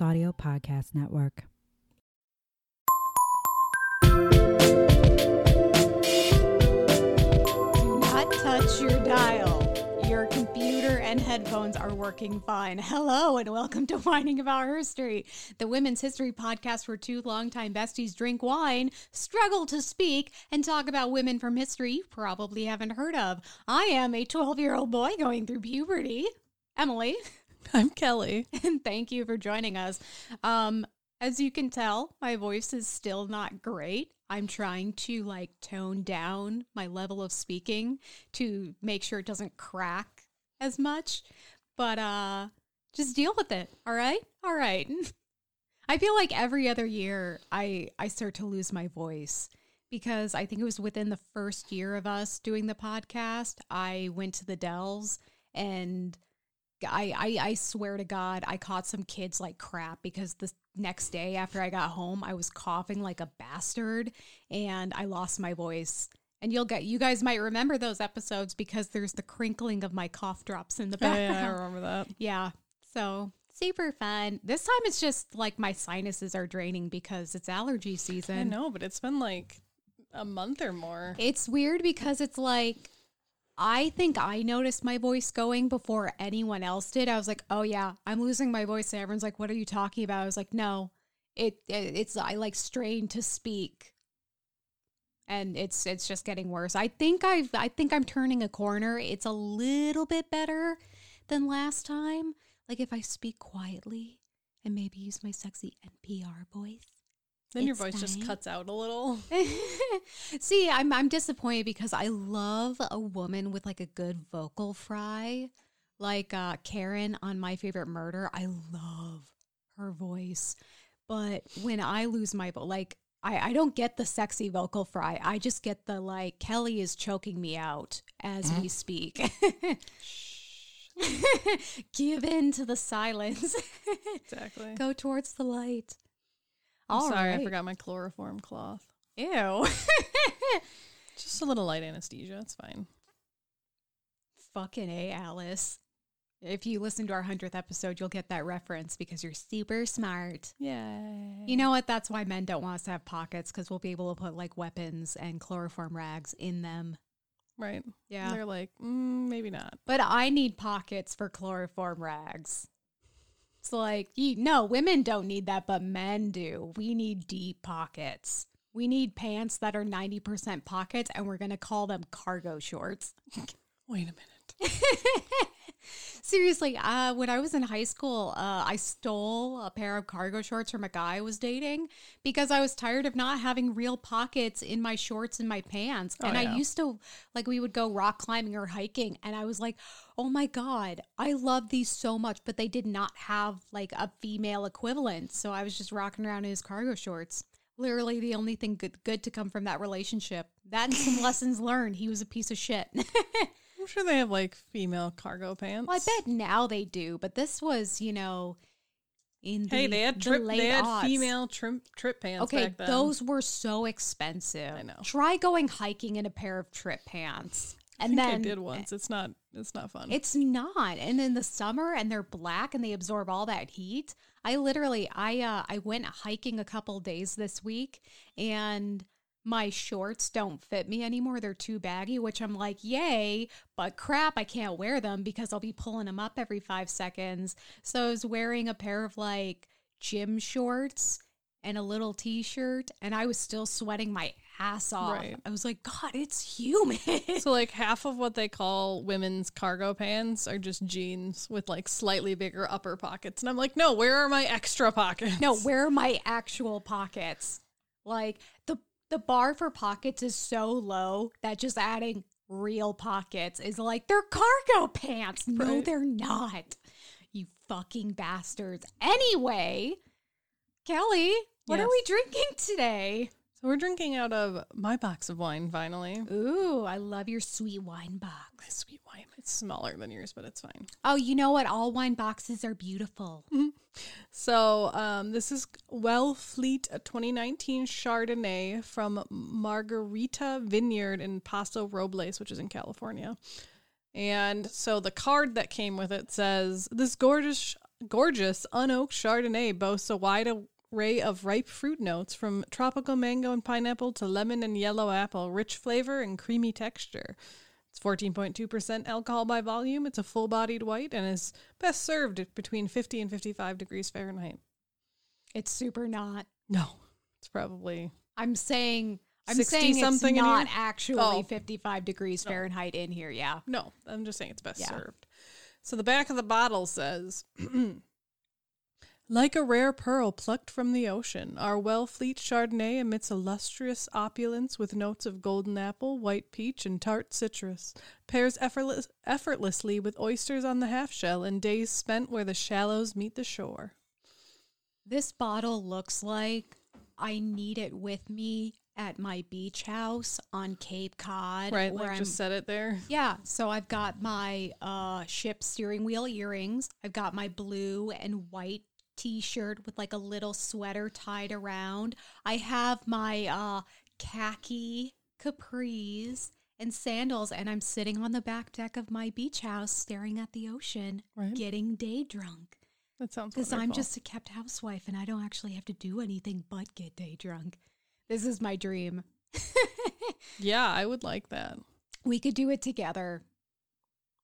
Audio Podcast Network. Do not touch your dial. Your computer and headphones are working fine. Hello, and welcome to Whining About History, the women's history podcast where two longtime besties drink wine, struggle to speak, and talk about women from history you probably haven't heard of. I am a 12 year old boy going through puberty. Emily, I'm Kelley. and thank you for joining us. Um, as you can tell, my voice is still not great. I'm trying to like tone down my level of speaking to make sure it doesn't crack as much. But uh just deal with it, all right? All right. I feel like every other year I I start to lose my voice because I think it was within the first year of us doing the podcast, I went to the Dells and I, I I swear to God, I caught some kids like crap because the next day after I got home, I was coughing like a bastard and I lost my voice. And you'll get you guys might remember those episodes because there's the crinkling of my cough drops in the Oh, background. yeah, I remember that. Yeah. So super fun. This time it's just like my sinuses are draining because it's allergy season. I know, but it's been like a month or more. It's weird because it's like I think I noticed my voice going before anyone else did. I was like, "Oh yeah, I'm losing my voice." And everyone's like, "What are you talking about?" I was like, "No, it, it it's I like strain to speak." And it's it's just getting worse. I think I've I think I'm turning a corner. It's a little bit better than last time. Like if I speak quietly and maybe use my sexy NPR voice. Then your It's voice just cuts out a little. See, I'm I'm disappointed because I love a woman with like a good vocal fry, like uh, Karen on My Favorite Murder. I love her voice, but when I lose my voice, like I I don't get the sexy vocal fry. I just get the like Kelley is choking me out as we speak. Give in to the silence. Exactly. Go towards the light. I'm All sorry, I forgot my chloroform cloth. Ew. Just a little light anesthesia. It's fine. Fucking A, Alice. If you listen to our 100th episode, you'll get that reference because you're super smart. Yeah. You know what? That's why men don't want us to have pockets because we'll be able to put like weapons and chloroform rags in them. right. Yeah. They're like, mm, maybe not. But I need pockets for chloroform rags. It's like, no, women don't need that, but men do. We need deep pockets. We need pants that are 90% pockets, and we're going to call them cargo shorts. Wait a minute. Seriously, uh, when I was in high school, uh, I stole a pair of cargo shorts from a guy I was dating because I was tired of not having real pockets in my shorts and my pants. Oh, and I used to, like, we would go rock climbing or hiking, and I was like, oh my God, I love these so much, but they did not have like a female equivalent. So I was just rocking around in his cargo shorts. Literally the only thing good, good to come from that relationship. That and some lessons learned. He was a piece of shit. I'm sure they have like female cargo pants. Well, I bet now they do, but this was, you know, in the, Hey, they had the trip. late They had aughts. female trip trip pants. Okay, those were so expensive. I know. Try going hiking in a pair of trip pants, and then I did once. It's not. It's not fun. It's not. And in the summer and they're black and they absorb all that heat. I literally I uh I went hiking a couple days this week and my shorts don't fit me anymore. They're too baggy, which I'm like, "Yay!" But crap, I can't wear them because I'll be pulling them up every 5 seconds. So I was wearing a pair of like gym shorts and a little t-shirt and I was still sweating my ass off. Right. I was like, "God, it's humid." So like half of what they call women's cargo pants are just jeans with like slightly bigger upper pockets. And I'm like, no, where are my extra pockets? No, where are my actual pockets? Like the the bar for pockets is so low that just adding real pockets is like they're cargo pants. No, they're not. You fucking bastards. Anyway, Kelley, what are we drinking today? So we're drinking out of my box of wine finally. Ooh, I love your sweet wine box. My sweet wine. It's smaller than yours, but it's fine. Oh, you know what? All wine boxes are beautiful. Mm-hmm. So um, this is Wellfleet a 2019 Chardonnay from Margarita Vineyard in Paso Robles, which is in California. And so the card that came with it says, "This gorgeous gorgeous unoaked Chardonnay boasts a wide array of ripe fruit notes from tropical mango and pineapple to lemon and yellow apple, rich flavor and creamy texture. It's 14.2% alcohol by volume. It's a full bodied white and is best served at between 50 and 55 degrees Fahrenheit. It's super not. No, it's probably. I'm saying I'm 60 saying something it's in not here? actually Oh. 55 degrees Fahrenheit in here. Yeah. No, I'm just saying it's best Yeah. served. So the back of the bottle says, like a rare pearl plucked from the ocean, our Wellfleet Chardonnay emits illustrious opulence with notes of golden apple, white peach, and tart citrus. Pairs effortless, effortlessly with oysters on the half shell and days spent where the shallows meet the shore. This bottle looks like I need it with me at my beach house on Cape Cod. Right, where like I'm- just set it there. Yeah, so I've got my uh ship steering wheel earrings. I've got my blue and white t-shirt with like a little sweater tied around. I have my uh khaki capris and sandals and I'm sitting on the back deck of my beach house staring at the ocean, Right. getting day drunk. That sounds Because I'm just a kept housewife and I don't actually have to do anything but get day drunk. This is my dream. Yeah, I would like that. We could do it together.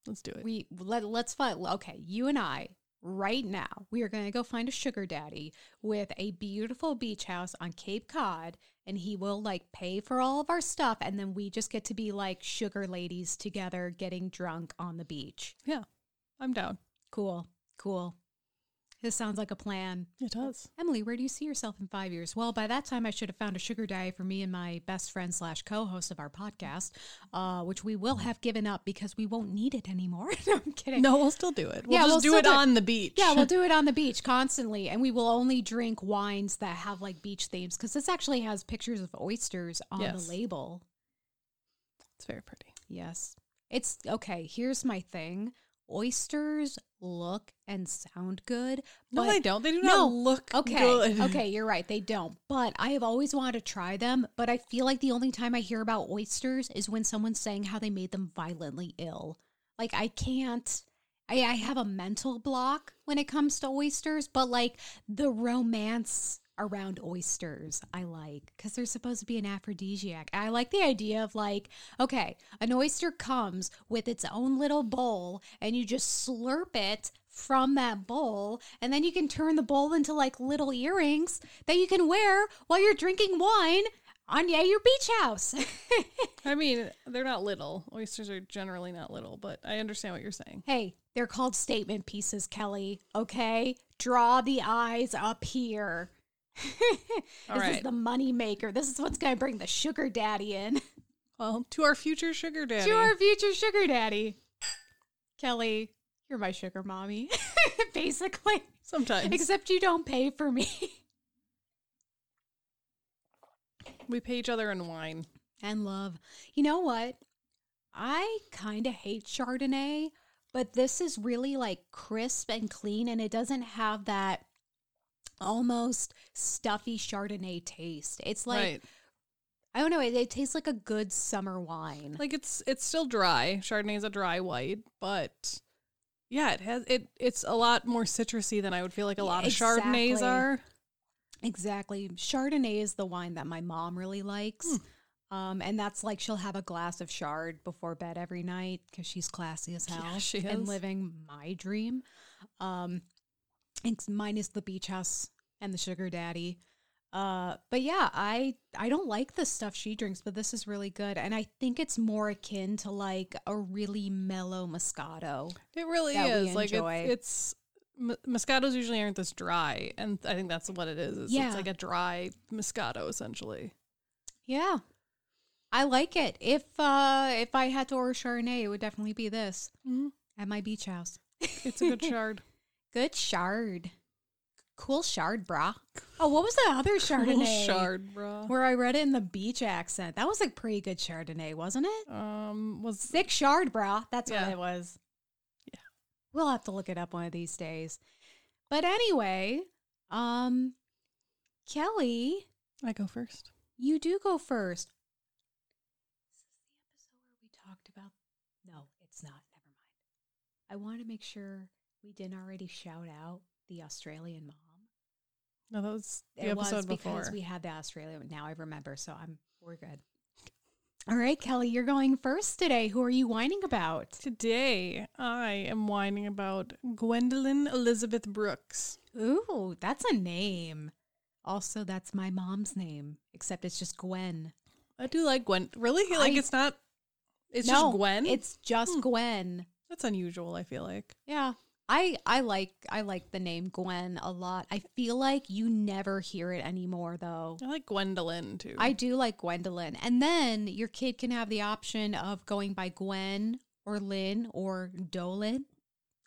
Let's do it. We let let's find okay, you and I right now. We are going to go find a sugar daddy with a beautiful beach house on Cape Cod and he will like pay for all of our stuff and then we just get to be like sugar ladies together getting drunk on the beach. yeah, I'm down. Cool. Cool. This sounds like a plan. It does. Emily, where do you see yourself in five years? Well, by that time, I should have found a sugar daddy for me and my best friend slash co-host of our podcast, uh, which we will have given up because we won't need it anymore. no, I'm kidding. No, we'll still do it. We'll Yeah, just we'll do it do it. on the beach. Yeah, we'll do it on the beach constantly, and we will only drink wines that have like beach themes because this actually has pictures of oysters on Yes. the label. It's very pretty. Yes, it's okay. Here's my thing: oysters look and sound good. No, but they don't. They do No. not look Okay. good. Okay, you're right. They don't. But I have always wanted to try them. But I feel like the only time I hear about oysters is when someone's saying how they made them violently ill. Like I can't. I, I have a mental block when it comes to oysters, but like the romance around oysters, I like because they're supposed to be an aphrodisiac. I like the idea of like, okay, an oyster comes with its own little bowl, and you just slurp it from that bowl, and then you can turn the bowl into like little earrings that you can wear while you're drinking wine on yeah, your beach house. I mean, they're not little. Oysters are generally not little, but I understand what you're saying. hey, they're called statement pieces, Kelley. Okay, draw the eyes up here. This is the money maker. This is what's going to bring the sugar daddy in. Well, to our future sugar daddy. To our future sugar daddy. Kelley, you're my sugar mommy, basically. Sometimes Except you don't pay for me. we pay each other in wine. and love. You know what? I kind of hate Chardonnay, but this is really like crisp and clean, and it doesn't have that almost stuffy Chardonnay taste. It's like, right. I don't know, it, it tastes like a good summer wine. Like it's it's still dry. Chardonnay is a dry white, but yeah, it has it. It's a lot more citrusy than I would feel like a Yeah, lot of Chardonnays are. Exactly. Chardonnay is the wine that my mom really likes. Um, and that's like she'll have a glass of chard before bed every night because she's classy as hell Yeah, she and is. living my dream. Um, mine is the beach house and the sugar daddy. Uh, but yeah, I I don't like the stuff she drinks, but this is really good, and I think it's more akin to like a really mellow Moscato. It really is. Like it's, it's M- Moscatos usually aren't this dry, and I think that's what it is. It's, Yeah. it's like a dry Moscato essentially. Yeah. I like it. If uh if I had to order Chardonnay, it would definitely be this Mhm. at my beach house. It's a good shard. Good shard. Cool shard, brah. Oh, what was the other Chardonnay? Cool shard, bro. Where I read it in the beach accent. That was a pretty good Chardonnay, wasn't it? Um, was Sick shard, brah. That's Yeah. what it was. Yeah. We'll have to look it up one of these days. But anyway, um Kelley, I go first? You do go first. Is this the episode where we talked about? No, it's not. Never mind. I want to make sure we didn't already shout out the Australian mom. No, that was the it episode was because we had the Australian. Now I remember, so I'm we're good. All right, Kelley, you're going first today. Who are you whining about? Today, I am whining about Gwendolyn Elizabeth Brooks. Ooh, that's a name. Also, that's my mom's name, except it's just Gwen. I do like Gwen. Really? Like I- it's not. It's no, just Gwen. It's just Hmm. Gwen. That's unusual. I feel like. Yeah. I I like I like the name Gwen a lot. I feel like you never hear it anymore though. I like Gwendolyn too. I do like Gwendolyn. And then your kid can have the option of going by Gwen or Lynn or Dolan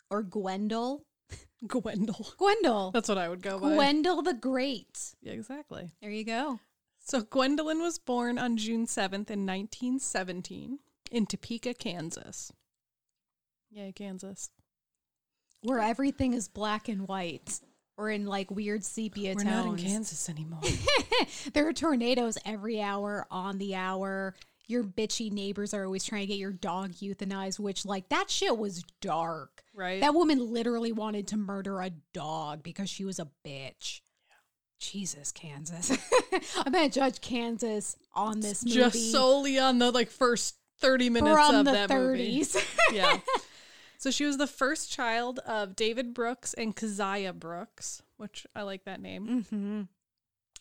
or Gwendol. Gwendol. Gwendol. That's what I would go by. Gwendol the Great. Yeah, exactly. There you go. So Gwendolyn was born on June 7th in 1917 in Topeka, Kansas. Yay, Kansas. Where everything is black and white or in like weird sepia We're tones. not in Kansas anymore. there are tornadoes every hour on the hour. Your bitchy neighbors are always trying to get your dog euthanized, which, like, that shit was dark. right? That woman literally wanted to murder a dog because she was a bitch. Jesus, Kansas. I'm going to judge Kansas on this movie Just solely on the like first 30 minutes from of the that movie. yeah. So she was the first child of David Brooks and Keziah Brooks, which I like that name. mm-hmm.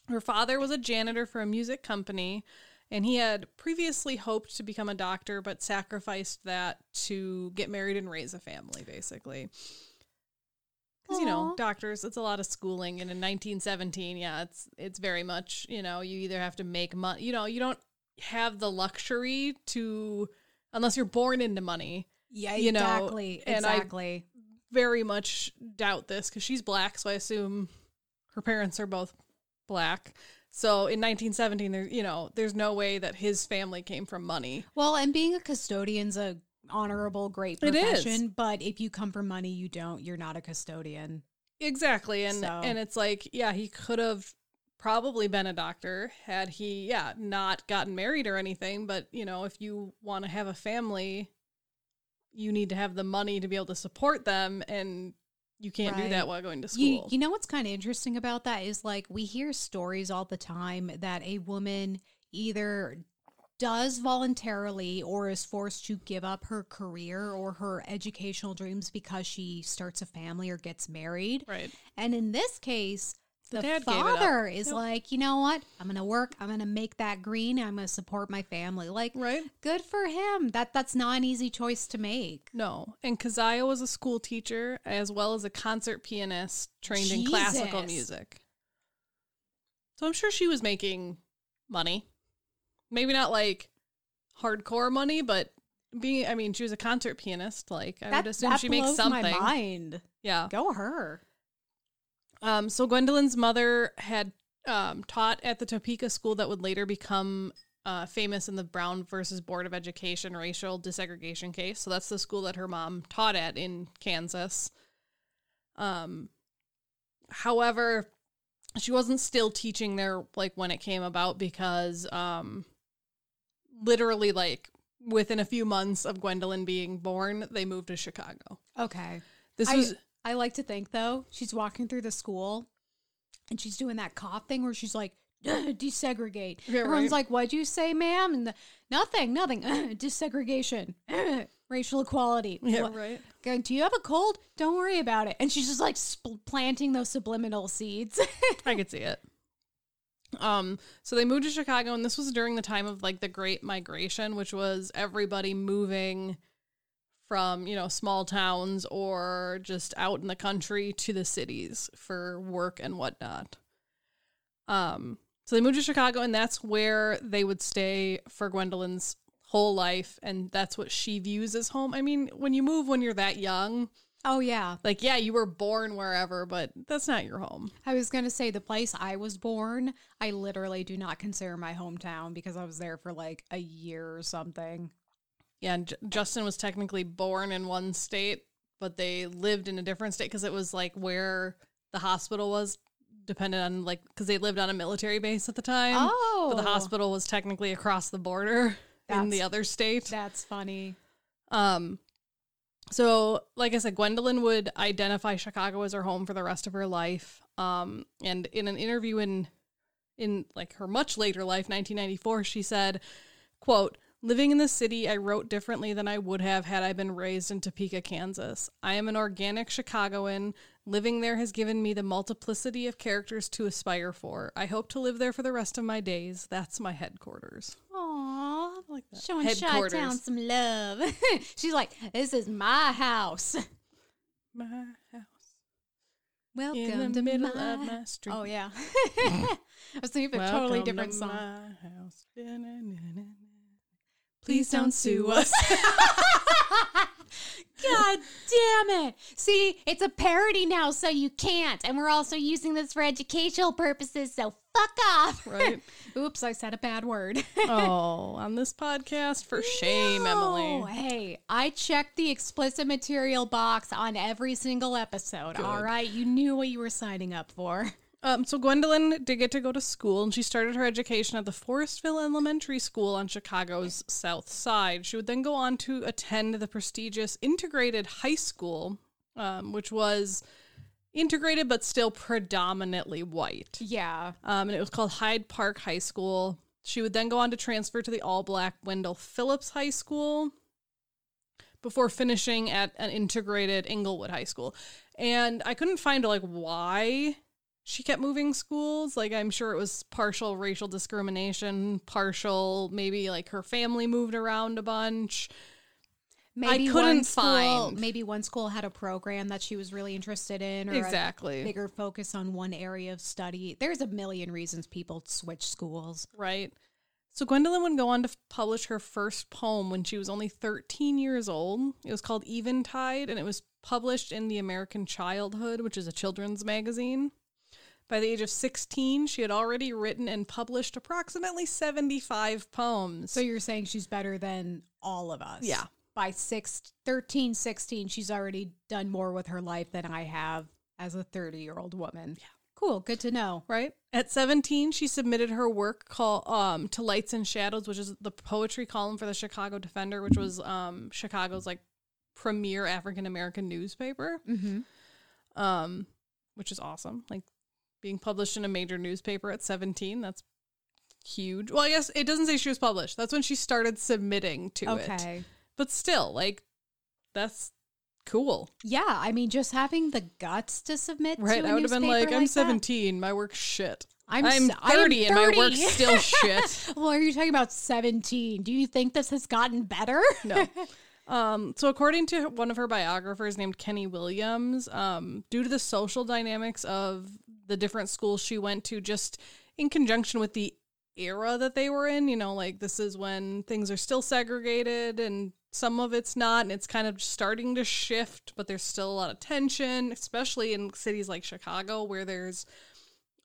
Her father was a janitor for a music company, and he had previously hoped to become a doctor, but sacrificed that to get married and raise a family, basically. Because you know, doctors, it's a lot of schooling, and in 1917, yeah, it's it's very much you know you either have to make money, you know, you don't have the luxury to unless you're born into money. Yeah, You know, exactly. and I- exactly. Very much doubt this because she's black, so I assume her parents are both black. So in 1917, there, you know, there's no way that his family came from money. Well, and being a custodian's a honorable, great profession, but if you come from money, you don't. You're not a custodian. Exactly, and So- and it's like, yeah, he could have probably been a doctor had he, yeah, not gotten married or anything. But you know, if you want to have a family, you need to have the money to be able to support them, and you can't do that while going to You, school. you know what's kind of interesting about that is like we hear stories all the time that a woman either does voluntarily or is forced to give up her career or her educational dreams because she starts a family or gets married. right? And in this case, The the, dad gave it up. father is Yep. like, you know what? I'm going to work. I'm going to make that green. I'm going to support my family. Like, Right? good for him. That that's not an easy choice to make. No. And Keziah was a school teacher as well as a concert pianist trained in classical music. So I'm sure she was making money. Maybe not like hardcore money, but being I mean, she was a concert pianist, like I that would assume she makes something. my mind. Yeah. Go her. Um, so Gwendolyn's mother had um, taught at the Topeka school that would later become uh, famous in the Brown versus Board of Education racial desegregation case. So that's the school that her mom taught at in Kansas. Um, however, she wasn't still teaching there like when it came about because um, literally like within a few months of Gwendolyn being born, they moved to Chicago. Okay. This I, was I like to think though, she's walking through the school and she's doing that cough thing where she's like, desegregate. Yeah, Everyone's right. like, what'd you say, ma'am? And the, nothing, nothing. desegregation. Racial equality. yeah, What- right. Going, do you have a cold? Don't worry about it. And she's just like spl- planting those subliminal seeds. I could see it. Um, so they moved to Chicago, and this was during the time of like the Great Migration, which was everybody moving from you know small towns or just out in the country to the cities for work and whatnot. Um, so they moved to Chicago, and that's where they would stay for Gwendolyn's whole life, and that's what she views as home. I mean, when you move when you're that young, oh, yeah. like yeah, you were born wherever, but that's not your home. I was going to say the place I was born, I literally do not consider my hometown because I was there for like a year or something. Yeah, and J- Justin was technically born in one state, but they lived in a different state because it was like where the hospital was, dependent on like because they lived on a military base at the time. Oh. but the hospital was technically across the border in the other state. That's funny. Um, So, like I said, Gwendolyn would identify Chicago as her home for the rest of her life. Um, and in an interview in in like her much later life, 1994, she said, "quote Living in the city, I wrote differently than I would have had I been raised in Topeka, Kansas. I am an organic Chicagoan. Living there has given me the multiplicity of characters to aspire for. I hope to live there for the rest of my days. That's my headquarters. Aww. like that. Showing Chi-Town some love. She's like, this is my house. My house Welcome in the to middle my... of my street. Oh, yeah. I was thinking of a totally different to song. Please don't sue us. God damn it. See, it's a parody now, so you can't. And we're also using this for educational purposes, so fuck off. Right. Oops, I said a bad word. oh, on this podcast, for shame, No. Emily. Hey, I checked the explicit material box on every single episode. All Good. right, you knew what you were signing up for. Um, so Gwendolyn did get to go to school, and she started her education at the Forestville Elementary School on Chicago's South Side. She would then go on to attend the prestigious Integrated High School, um, which was integrated but still predominantly white. Yeah. Um, and it was called Hyde Park High School. She would then go on to transfer to the all black Wendell Phillips High School before finishing at an integrated Englewood High School. And I couldn't find like why she kept moving schools. Like I'm sure it was partial racial discrimination, partial maybe like her family moved around a bunch. Maybe couldn't one school, find- maybe one school had a program that she was really interested in, or a Exactly. bigger focus on one area of study. There's a million reasons people switch schools. Right. So Gwendolyn would go on to publish her first poem when she was only 13 years old. It was called Eventide, and it was published in the American Childhood, which is a children's magazine. By the age of 16, she had already written and published approximately 75 poems. So you're saying she's better than all of us? Yeah. By six, 13, 16, she's already done more with her life than I have as a 30 year old woman. Yeah. Cool. Good to know. right? At 17, she submitted her work called um, to Lights and Shadows, which is the poetry column for the Chicago Defender, which was um, Chicago's like premier African American newspaper. Mm-hmm. um, which is awesome. Like being published in a major newspaper at 17, that's huge. Well, I guess it doesn't say she was published. That's when she started submitting to it. Okay. But still, like, that's cool. Yeah. I mean, just having the guts to submit Right? to I would have been like, I'm that. 17, my work's shit. I'm I'm s- I am 30 and my 30. work's still shit. Well, are you talking about 17? Do you think this has gotten better? No. Um, so according to one of her biographers named Kenny Williams, um, due to the social dynamics of the different schools she went to, just in conjunction with the era that they were in, you know, like this is when things are still segregated and some of it's not, and it's kind of starting to shift, but there's still a lot of tension, especially in cities like Chicago where there's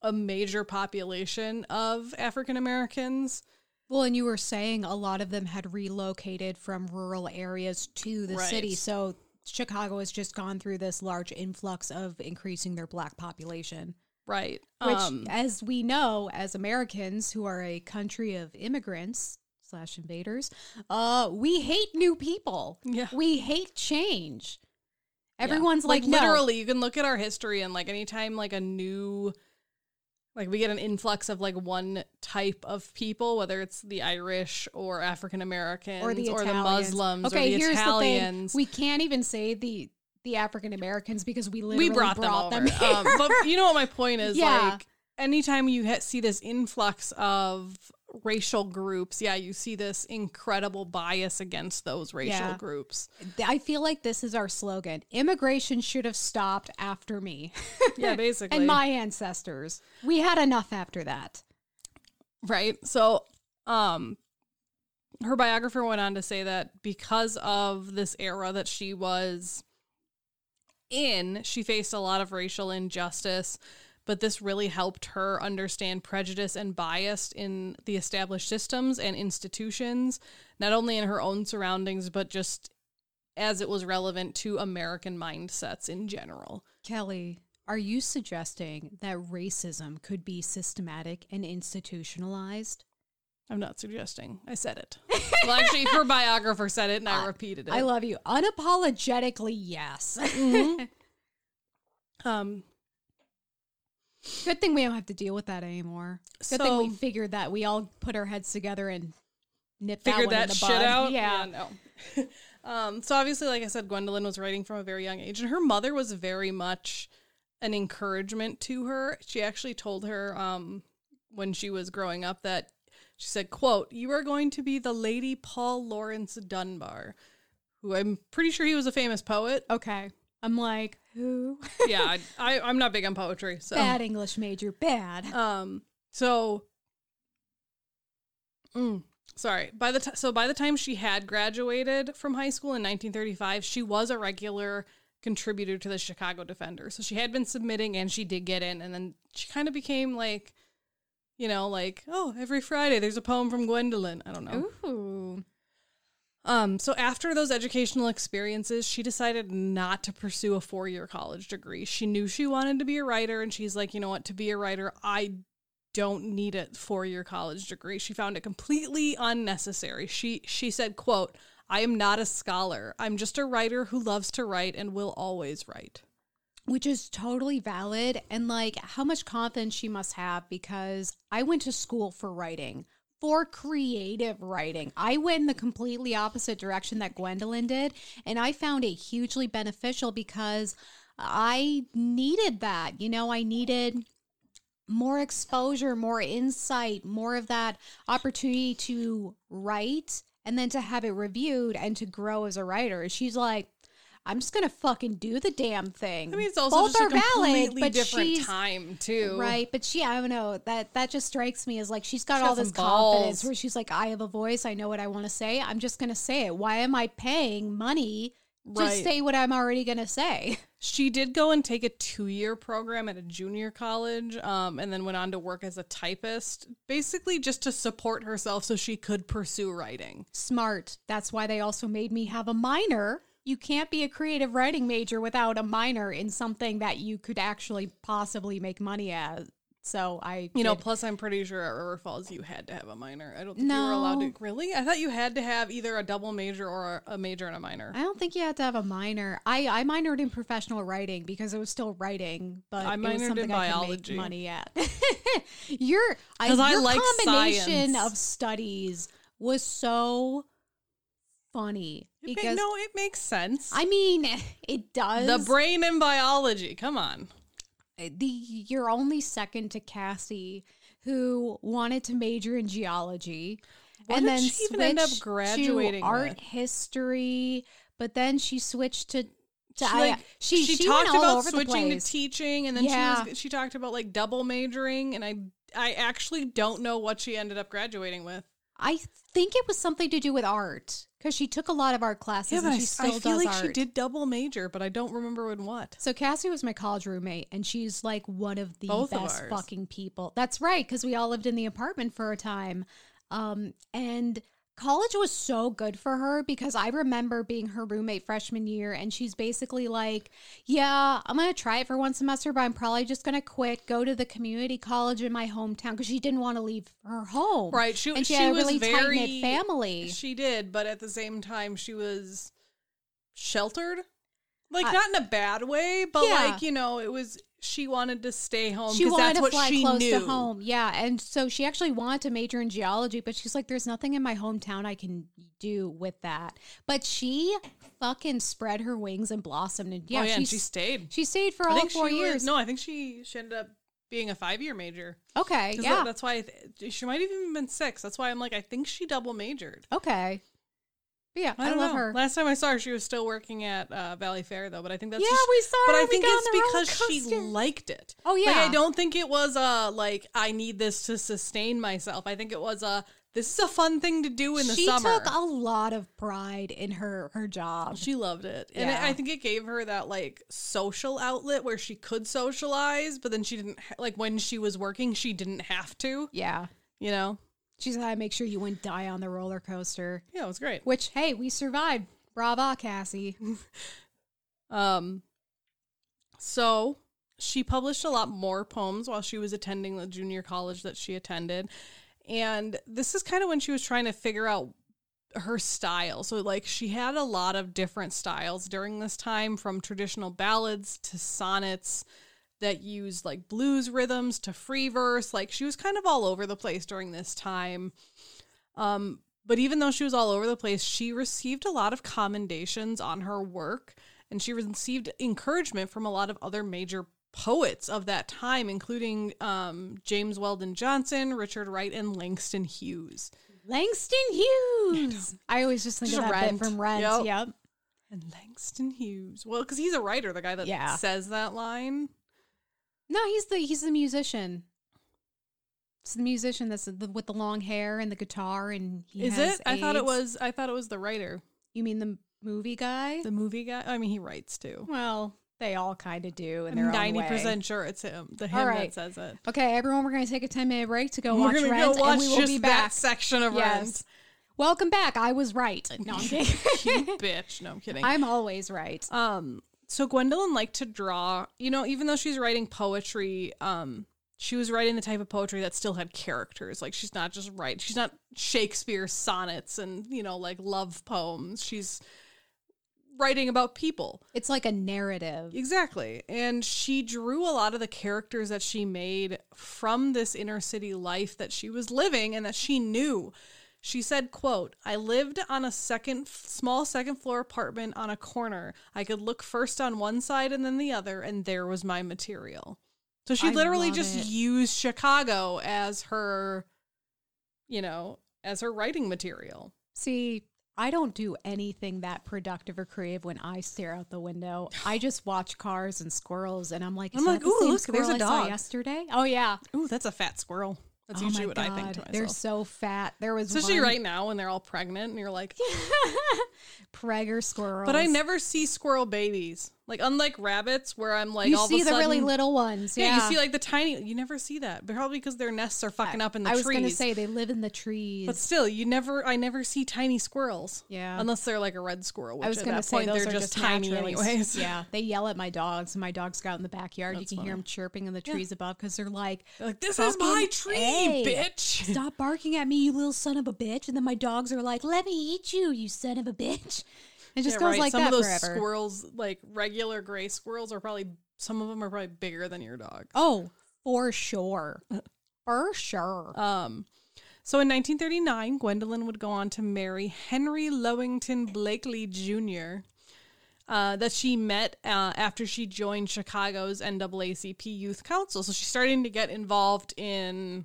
a major population of African Americans. Well, and you were saying a lot of them had relocated from rural areas to the city. So Chicago has just gone through this large influx of increasing their black population. Right. Which, um, as we know, as Americans who are a country of immigrants slash invaders, uh, we hate new people. Yeah. We hate change. Yeah. Everyone's like, no. literally, you can look at our history and like anytime like a new like we get an influx of like one type of people, whether it's the Irish or African Americans or the or the Muslims Okay, or the here's Italians. the thing: we can't even say the the African Americans because we literally we brought, them over. here. um, but you know what my point is? Yeah. Like anytime you ha- see this influx of racial groups, yeah, you see this incredible bias against those racial Yeah. groups. I feel like this is our slogan. Immigration should have stopped after me Yeah, basically. and my ancestors. We had enough after that. Right. So, um, her biographer went on to say that because of this era that she was in, she faced a lot of racial injustice, but this really helped her understand prejudice and bias in the established systems and institutions, not only in her own surroundings, but just as it was relevant to American mindsets in general. Kelley, are you suggesting that racism could be systematic and institutionalized? I'm not suggesting. I said it. well, actually, her biographer said it, and I repeated it. I love you. Unapologetically, yes. um, Good thing we don't have to deal with that anymore. Good thing we figured that we all put our heads together and nipped figured that, that the shit bud. out. Yeah. no. um, so obviously, like I said, Gwendolyn was writing from a very young age, and her mother was very much an encouragement to her. She actually told her um, when she was growing up that she said, "quote You are going to be the Lady Paul Laurence Dunbar." Who I'm pretty sure he was a famous poet. Okay. I'm like, who? yeah, I, I, I'm not big on poetry, so Bad English major. Bad. Um. So. Mm, sorry. By the t- so by the time she had graduated from high school in 1935, she was a regular contributor to the Chicago Defender. So she had been submitting, and she did get in, and then she kind of became like, you know, like oh, every Friday there's a poem from Gwendolyn. I don't know. Ooh. Um, so after those educational experiences, she decided not to pursue a four-year college degree. She knew she wanted to be a writer, and she's like, you know what, to be a writer, I don't need a four-year college degree. She found it completely unnecessary. She she said, quote, I am not a scholar. I'm just a writer who loves to write and will always write. Which is totally valid. And like, how much confidence she must have because I went to school for writing, for creative writing. I went in the completely opposite direction that Gwendolyn did. And I found it hugely beneficial because I needed that. You know, I needed more exposure, more insight, more of that opportunity to write and then to have it reviewed and to grow as a writer. She's like, I'm just gonna fucking do the damn thing. I mean, it's also Both just are a valid, completely but different time too. right. But she, I don't know that that just strikes me as like she's got She all this some confidence balls. where she's like, I have a voice, I know what I want to say. I'm just gonna say it. Why am I paying money to Right. say what I'm already gonna say? She did go and take a two year program at a junior college um, and then went on to work as a typist, basically just to support herself so she could pursue writing. Smart. That's why they also made me have a minor. You can't be a creative writing major without a minor in something that you could actually possibly make money at. So I, You know, did- plus I'm pretty sure at River Falls you had to have a minor. I don't think you were allowed to. Really? I thought you had to have either a double major or a major and a minor. I don't think you had to have a minor. I I minored in professional writing because it was still writing, but I it was minored in something I could biology. make money at. your I, 'Cause I your like combination science. of studies was so funny It ma- because no, it makes sense. I mean it does. the brain and biology. Come on. Uh, the you're only second to Cassie, who wanted to major in geology, What and then she even end up graduating art with? history. But then she switched to. to She, I- like, she, she, she talked about switching to teaching and then Yeah. she was she talked about like double majoring and I I actually don't know what she ended up graduating with. I think it was something to do with art because she took a lot of art classes yeah, and she still I feel does like art. she did double major, but I don't remember in what. So Cassie was my college roommate, and she's like one of the Both best ours. fucking people. That's right, because we all lived in the apartment for a time. Um, and college was so good for her because I remember being her roommate freshman year, and she's basically like, "Yeah, I'm gonna try it for one semester, but I'm probably just gonna quit, go to the community college in my hometown because she didn't want to leave her home, Right, she and she, she had a really tight knit family. She did, but at the same time she was sheltered. Like Uh, not in a bad way, but yeah. like, you know, it was she wanted to stay home she wanted that's to fly close knew. to home. Yeah, and so she actually wanted to major in geology, but she's like, "There's nothing in my hometown I can do with that." But she fucking spread her wings and blossomed, and yeah, oh, yeah, and she she stayed. she stayed for I all four she was- years. no, I think she she ended up being a five year major. okay yeah, that- that's why th- she might have even been six. That's why I'm like, I think she double majored. okay. But yeah, I, I, love know. her. Last time I saw her, she was still working at uh, Valleyfair, though. But I think that's Yeah, just, we saw But her I think it's on the roller because she liked it. Oh, yeah, like. I don't think it was a like I need this to sustain myself. I think it was a this is a fun thing to do in the she summer. took a lot of pride in her her job. she loved it, and Yeah. I think it gave her that like social outlet where she could socialize, but then she didn't ha- like when she was working, she didn't have to. Yeah, You know? She said, "I make sure you wouldn't die on the roller coaster." Yeah, it was great. Which, hey, we survived. Brava, Cassie. Um, so she published a lot more poems while she was attending the junior college that she attended. And this is kind of when she was trying to figure out her style. So like she had a lot of different styles during this time from traditional ballads to sonnets that used like blues rhythms to free verse. Like she was kind of all over the place during this time. Um but even though she was all over the place, she received a lot of commendations on her work and she received encouragement from a lot of other major poets of that time, including um, James Weldon Johnson, Richard Wright, and Langston Hughes. Langston Hughes. I always just think Just of that from Rent. Yep. Yep. And Langston Hughes. Well, because he's a writer, the guy that Yeah. says that line. No, he's the he's the musician. It's the musician that's the, with the long hair and the guitar, and he Is it? I thought it was. I thought it was the writer, You mean the movie guy? the movie guy. I mean, he writes too. well, they all kind of do And I'm ninety percent sure it's him. The him All that says it. Okay, everyone, we're going to take a ten minute break to go We're watch Rent, go watch and we will just be that back. section of Yes. Rent. Welcome back. I was right. No, I'm kidding. you bitch. No, I'm kidding. I'm always right. Um, so Gwendolyn liked to draw, you know, even though she's writing poetry, um, she was writing the type of poetry that still had characters. Like she's not just write, she's not Shakespeare sonnets and, you know, like love poems. She's writing about people. It's like a narrative. Exactly. And she drew a lot of the characters that she made from this inner city life that she was living and that she knew. She said, quote, I lived on a second small second floor apartment on a corner. I could look first on one side and then the other, and there was my material. So she I literally just it. used Chicago as her, you know, as her writing material. See, I don't do anything that productive or creative when I stare out the window. I just watch cars and squirrels, and I'm like, I'm like, "Ooh, look, there's a dog." yesterday? Oh yeah, Ooh, that's a fat squirrel. That's oh usually what God. I think to myself. They're so fat. There was Especially one right now when they're all pregnant and you're like, Prager squirrels. but I never see squirrel babies. Like unlike rabbits, where I'm like, you all see of a the sudden, really little ones. yeah, Yeah, you see like the tiny. You never see that, probably because their nests are fucking up in the trees. I was trees. gonna say they live in the trees. but still, you never. I never see tiny squirrels. Yeah. unless they're like a red squirrel. Which I was at gonna that say point those they're are just, tiny naturally- anyways. Yeah, they yell at my dogs, and my dogs go out in the backyard. You can hear them chirping in the trees above because they're like, They're like this is my Fucking tree, A. bitch. "Stop barking at me, you little son of a bitch!" And then my dogs are like, "Let me eat you, you son of a bitch." It just Yeah, goes right. like some that of those forever. squirrels, like regular gray squirrels, are probably some of them are probably bigger than your dog. Oh, for sure, for sure. Um, so in 1939, Gwendolyn would go on to marry Henry Lowington Blakely Jr., uh, that she met uh, after she joined Chicago's NAACP Youth Council. So she's starting to get involved in,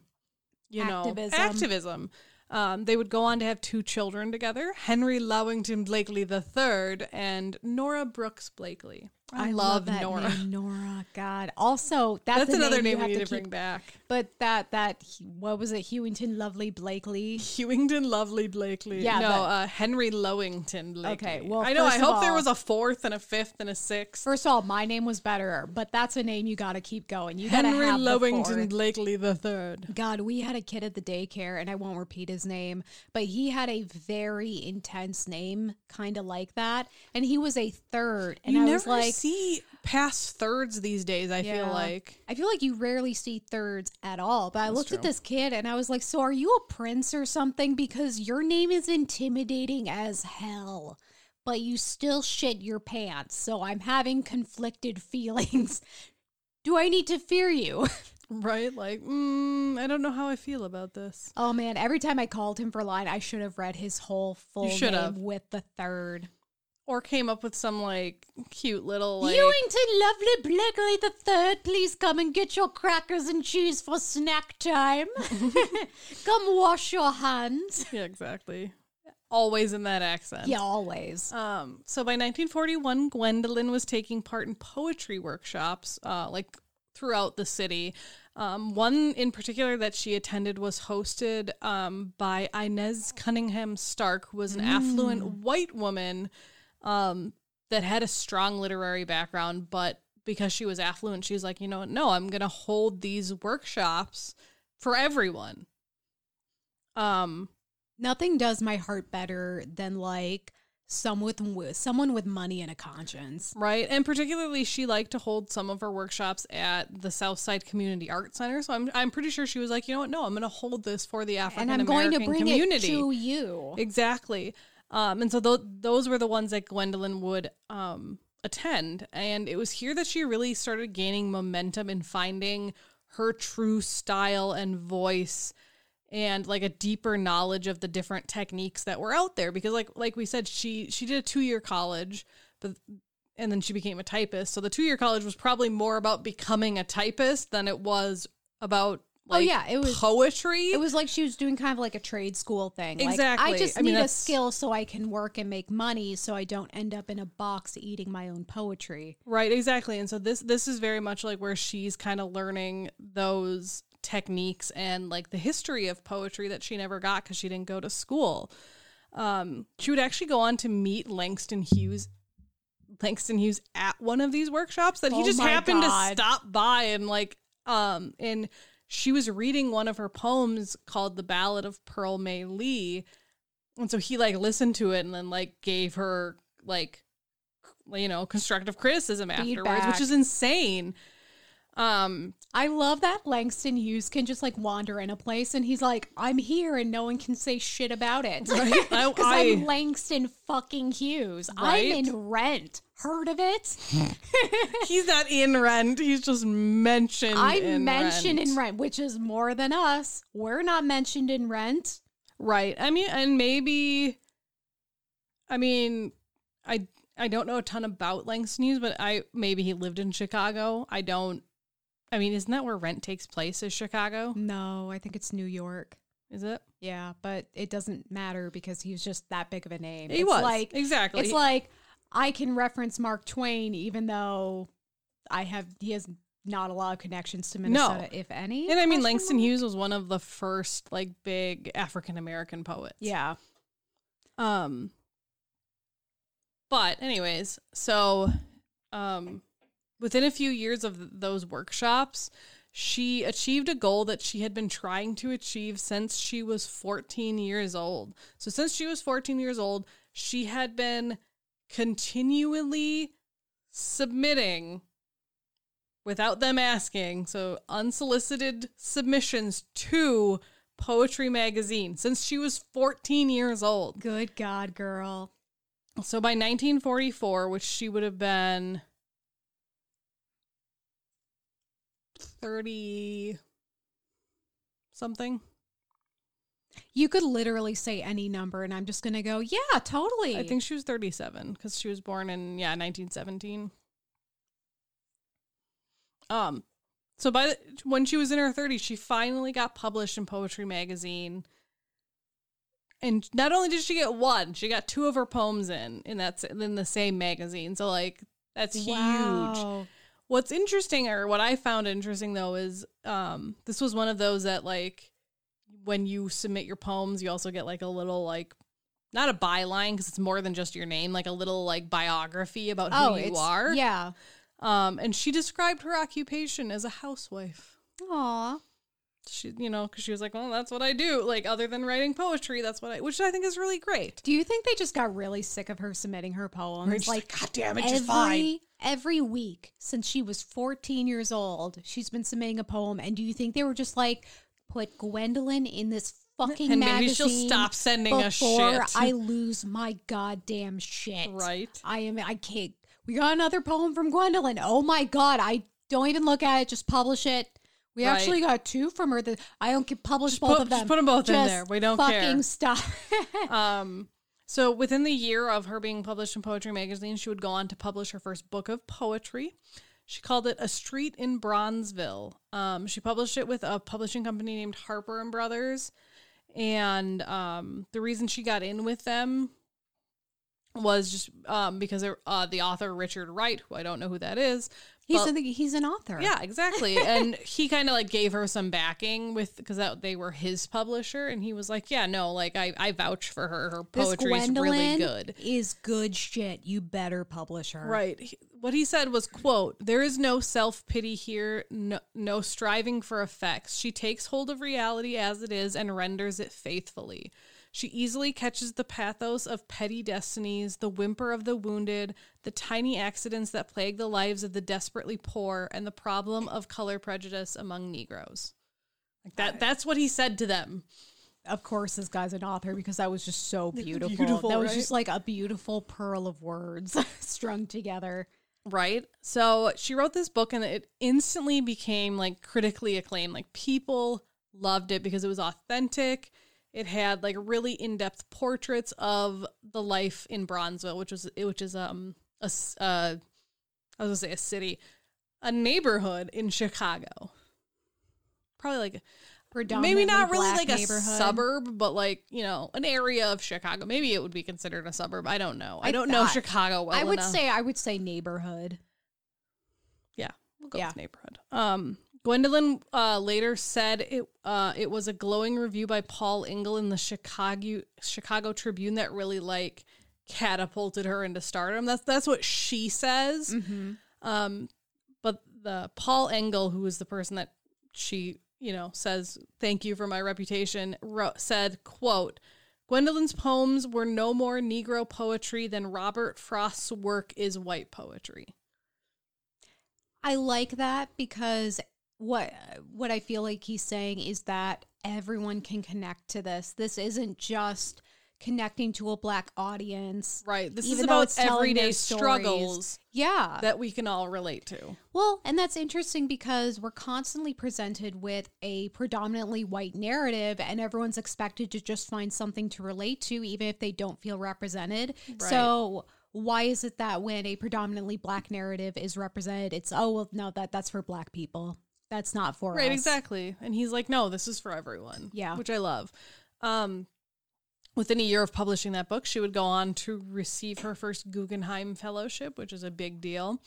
you know, Activism. Um, they would go on to have two children together Henry Lowington Blakely III and Nora Brooks Blakely. I, love, that Nora. name, Nora. God. Also, that's, That's another name, you name we have need to keep- bring back. But that that what was it? Hewington Lovely Blakely. Hewington Lovely Blakely. Yeah, no, uh, Henry Lowington Blakely. Okay, well, I know. I hope there was a fourth and a fifth and a sixth. First of all, my name was better, but that's a name you got to keep going. You got to Henry have the Lowington fourth. Blakely the third. God, we had a kid at the daycare, and I won't repeat his name, but he had a very intense name, kind of like that, and he was a third, and you I was like, see past thirds these days. I feel like I feel like you rarely see thirds at all. But I looked at this kid and I was like, So are you a prince or something? Because your name is intimidating as hell, but you still shit your pants. So I'm having conflicted feelings. Do I need to fear you? right. Like, mm, I don't know how I feel about this. Oh man, every time I called him for line, I should have read his whole full name with the third. Or came up with some like cute little like. Ewington Lovely Blakely the third, please come and get your crackers and cheese for snack time. come wash your hands. yeah, exactly. Always in that accent. Yeah, always. Um, so by 1941, Gwendolyn was taking part in poetry workshops, uh, like throughout the city. Um, one in particular that she attended was hosted um, by Inez Cunningham Stark, who was an affluent white woman um, that had a strong literary background, but because she was affluent, she was like, you know, no, I'm going to hold these workshops for everyone. Um, Nothing does my heart better than like someone with someone with money and a conscience. Right. And particularly she liked to hold some of her workshops at the Southside Community Art Center. So I'm I'm pretty sure she was like, you know what, no, I'm gonna hold this for the African And I'm going American to bring community. it to you. Exactly. Um, and so th- those were the ones that Gwendolyn would um, attend. And it was here that she really started gaining momentum and finding her true style and voice and like a deeper knowledge of the different techniques that were out there because like like we said she she did a 2-year college but and then she became a typist so the 2-year college was probably more about becoming a typist than it was about Oh, yeah, it was- poetry It was like she was doing kind of like a trade school thing. Like, Exactly. I just I mean, need a skill so I can work and make money so I don't end up in a box eating my own poetry. Right, exactly. And so this this is very much like where she's kind of learning those techniques and like the history of poetry that she never got because she didn't go to school. Um, she would actually go on to meet Langston Hughes. Langston Hughes at one of these workshops that he Oh just happened God. to stop by and like um and she was reading one of her poems called The Ballad of Pearl May Lee. And so he like listened to it and then like gave her like you know constructive criticism afterwards, Feedback. which is insane. Um I love that Langston Hughes can just like wander in a place and he's like, I'm here and no one can say shit about it. Right? I- I'm Langston fucking Hughes. Right? I'm in rent. Heard of it? he's not in rent. He's just mentioned. I'm mentioned rent. in rent, which is more than us. We're not mentioned in rent. Right. I mean, and maybe, I mean, I I don't know a ton about Langston Hughes, but I maybe he lived in Chicago. I don't. I mean, isn't that where Rent takes place? Is Chicago? No, I think it's New York. Is it? Yeah, but it doesn't matter because he was just that big of a name. He it's was like exactly. it's like I can reference Mark Twain even though I have he has not a lot of connections to Minnesota, if any. and I mean, Langston? Hughes was one of the first like big African American poets. Yeah. Um but anyways, so um within a few years of those workshops, she achieved a goal that she had been trying to achieve since she was 14 years old. So since she was 14 years old, she had been continually submitting without them asking, so unsolicited submissions to Poetry Magazine since she was 14 years old. Good God, girl. So by 1944, which she would have been 30 something. You could literally say any number and I'm just gonna go, yeah, totally. I think she was 37 because she was born in yeah 1917. Um, so by the, when she was in her 30s, she finally got published in Poetry Magazine. And not only did she get one, she got two of her poems in in that in the same magazine. So like that's huge. What's interesting, or what I found interesting though, is um, this was one of those that like when you submit your poems, you also get like a little like not a byline because it's more than just your name, like a little like biography about who Oh, you are. Yeah. Um, and she described her occupation as a housewife. Aw. She, you know, because she was like, well, that's what I do. Like, other than writing poetry, that's what I, which I think is really great. Do you think they just got really sick of her submitting her poems? Like, like, God damn it, every. Every week since she was 14 years old, she's been submitting a poem. And do you think they were just like, put Gwendolyn in this fucking And magazine maybe she'll stop sending us before shit. I lose my goddamn shit. Right. I am. I can't. We got another poem from Gwendolyn. Oh my god! I don't even look at it. Just publish it. We Right. actually got two from her. That I don't get publish Just both put- of them. just them both in there. We don't fucking care. stop. Um, so within the year of her being published in Poetry Magazine, she would go on to publish her first book of poetry. She called it A Street in Bronzeville. Um, she published it with a publishing company named Harper and Brothers. And um, the reason she got in with them was just um, because uh, the author Richard Wright, who I don't know who that is, he's but- an, he's an author. yeah, exactly. and he kind of like gave her some backing with because they were his publisher, and he was like, "Yeah, no, like I I vouch for her. Her poetry is really good." Is good shit. You better publish her. Right. He- What he said was, "quote There is no self pity here, no, no striving for effects. She takes hold of reality as it is and renders it faithfully." She easily catches the pathos of petty destinies, the whimper of the wounded, the tiny accidents that plague the lives of the desperately poor, and the problem of color prejudice among Negroes. Like that that's what he said to them. Of course, this guy's an author because that was just so beautiful. Beautiful, that was right? just like a beautiful pearl of words strung together. Right. So she wrote this book and it instantly became like critically acclaimed. Like people loved it because it was authentic. It had like really in-depth portraits of the life in Bronzeville, which was which is um a uh, I was gonna say a city, a neighborhood in Chicago. Probably like maybe not really like a suburb, but like you know an area of Chicago. Maybe it would be considered a suburb. I don't know. I, I don't know Chicago well I would enough. say I would say neighborhood. Yeah, we'll go Yeah. with neighborhood. Um, Gwendolyn uh, later said it uh, it was a glowing review by Paul Engle in the Chicago Chicago Tribune that really like catapulted her into stardom. That's that's what she says. Mm-hmm. Um, but the Paul Engle, who is the person that she you know says thank you for my reputation, wrote, said quote. Gwendolyn's poems were no more Negro poetry than Robert Frost's work is white poetry. I like that because what what I feel like he's saying is that everyone can connect to this. This isn't just connecting to a black audience. Right. This is about it's telling their everyday struggles Yeah. that we can all relate to. Well, and that's interesting because we're constantly presented with a predominantly white narrative, and everyone's expected to just find something to relate to, even if they don't feel represented. Right. So, why is it that when a predominantly black narrative is represented, it's oh well, no that that's for black people. That's not for us. Right, us. exactly. And he's like, "No, this is for everyone." Yeah. Which I love. Um within a year of publishing that book, she would go on to receive her first Guggenheim fellowship, which is a big deal.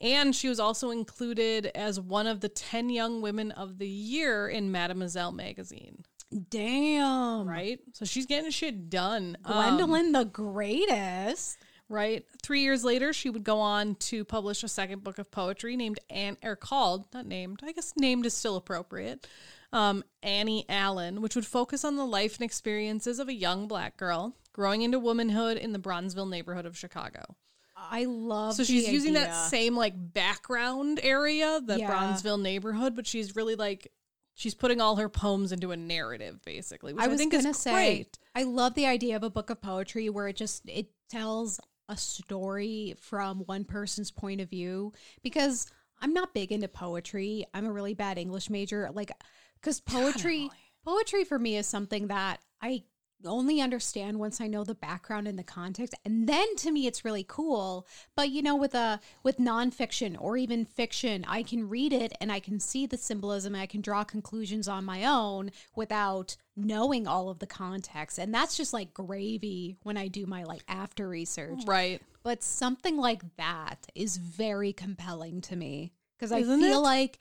And she was also included as one of the 10 young women of the year in Mademoiselle magazine, Damn, right? So she's getting shit done. Um, Gwendolyn the greatest. Right? Three years later, she would go on to publish a second book of poetry named Anne, or called, not named, I guess named is still appropriate, um, Annie Allen, which would focus on the life and experiences of a young black girl growing into womanhood in the Bronzeville neighborhood of Chicago. I love. So she's using that same like background area, the Yeah. Bronzeville neighborhood, but she's really like she's putting all her poems into a narrative, basically, which I, I was think gonna is say, great. I love the idea of a book of poetry where it just it tells a story from one person's point of view because I'm not big into poetry. I'm a really bad English major. Like, because poetry, poetry for me is something that I only understand once I know the background and the context, and then to me it's really cool. But you know, with a with nonfiction or even fiction, I can read it and I can see the symbolism and I can draw conclusions on my own without knowing all of the context, and that's just like gravy when I do my like after research. Right. But something like that is very compelling to me because I feel it? like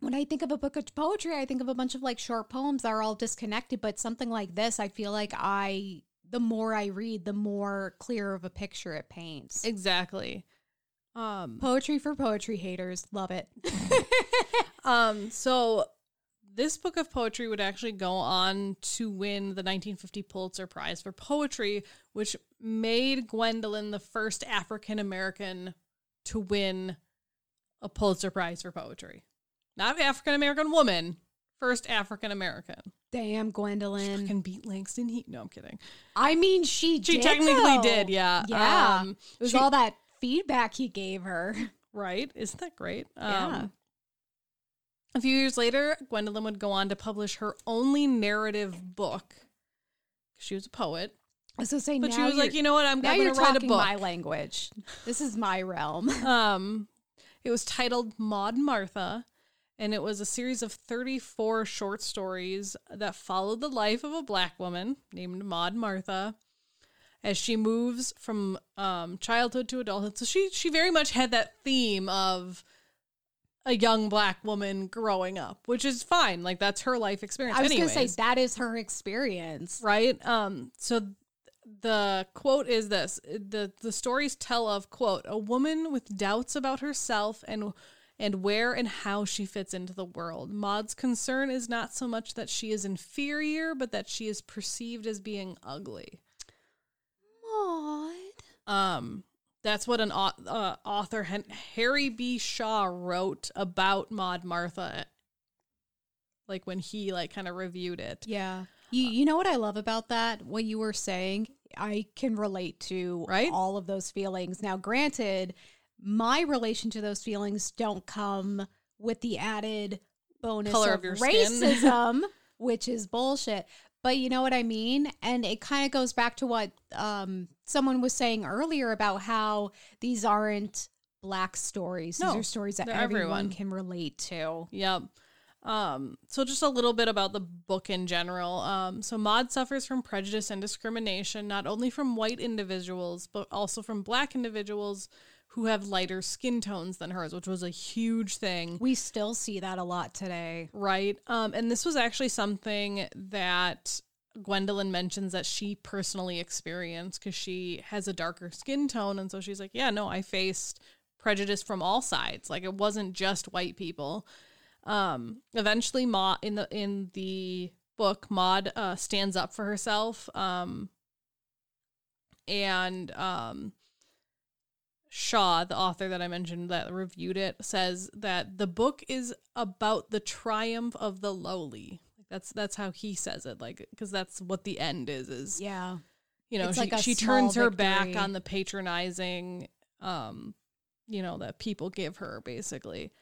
when I think of a book of poetry, I think of a bunch of like short poems that are all disconnected. But something like this, I feel like I, the more I read, the more clear of a picture it paints. Exactly. Um poetry for poetry haters, love it. Um, so this book of poetry would actually go on to win the 1950 Pulitzer Prize for Poetry, which made Gwendolyn the first African American to win a Pulitzer Prize for poetry. Not African American woman, first African American. Damn, Gwendolyn. Fucking beat Langston Heat. No, I'm kidding. I mean, she She did, technically though. did, yeah. Yeah, Um, it was she- all that feedback he gave her. Right? Isn't that great? Um, Yeah. A few years later, Gwendolyn would go on to publish her only narrative book. She was a poet, I was gonna say, but she was like, you're- know what? I'm, now I'm going to write a book. my language. This is my realm. Um, it was titled Maud Martha, and it was a series of 34 short stories that followed the life of a black woman named Maud Martha as she moves from um, childhood to adulthood. So she she very much had that theme of a young black woman growing up, which is fine. Like that's her life experience. I was anyways gonna say that is her experience. right um so the quote is this the the stories tell of quote a woman with doubts about herself and and where and how she fits into the world. Maud's concern is not so much that she is inferior, but that she is perceived as being ugly. Maud. Um, that's what an uh, author Harry B. Shaw wrote about Maud Martha. Like when he like kind of reviewed it. Yeah. You you know what I love about that? What you were saying, I can relate to Right? all of those feelings. Now, granted, my relation to those feelings don't come with the added bonus Color of, of your racism, which is bullshit. But you know what I mean? And it kind of goes back to what um, someone was saying earlier about how these aren't black stories. These are stories that everyone everyone. can relate to. Yep. Um, so just a little bit about the book in general. Um, so Maud suffers from prejudice and discrimination, not only from white individuals, but also from black individuals who have lighter skin tones than hers, which was a huge thing. We still see that a lot today. Right. Um, and this was actually something that Gwendolyn mentions that she personally experienced because she has a darker skin tone. And so she's like, yeah, no, I faced prejudice from all sides. Like it wasn't just white people. Um, eventually Maud in the in the book, Maud uh, stands up for herself. Um, and um Shaw, the author that I mentioned that reviewed it, says that the book is about the triumph of the lowly. That's that's how he says it, like because that's what the end is. Is Yeah. you know It's she like she turns her back on the patronizing, um, you know that people give her basically.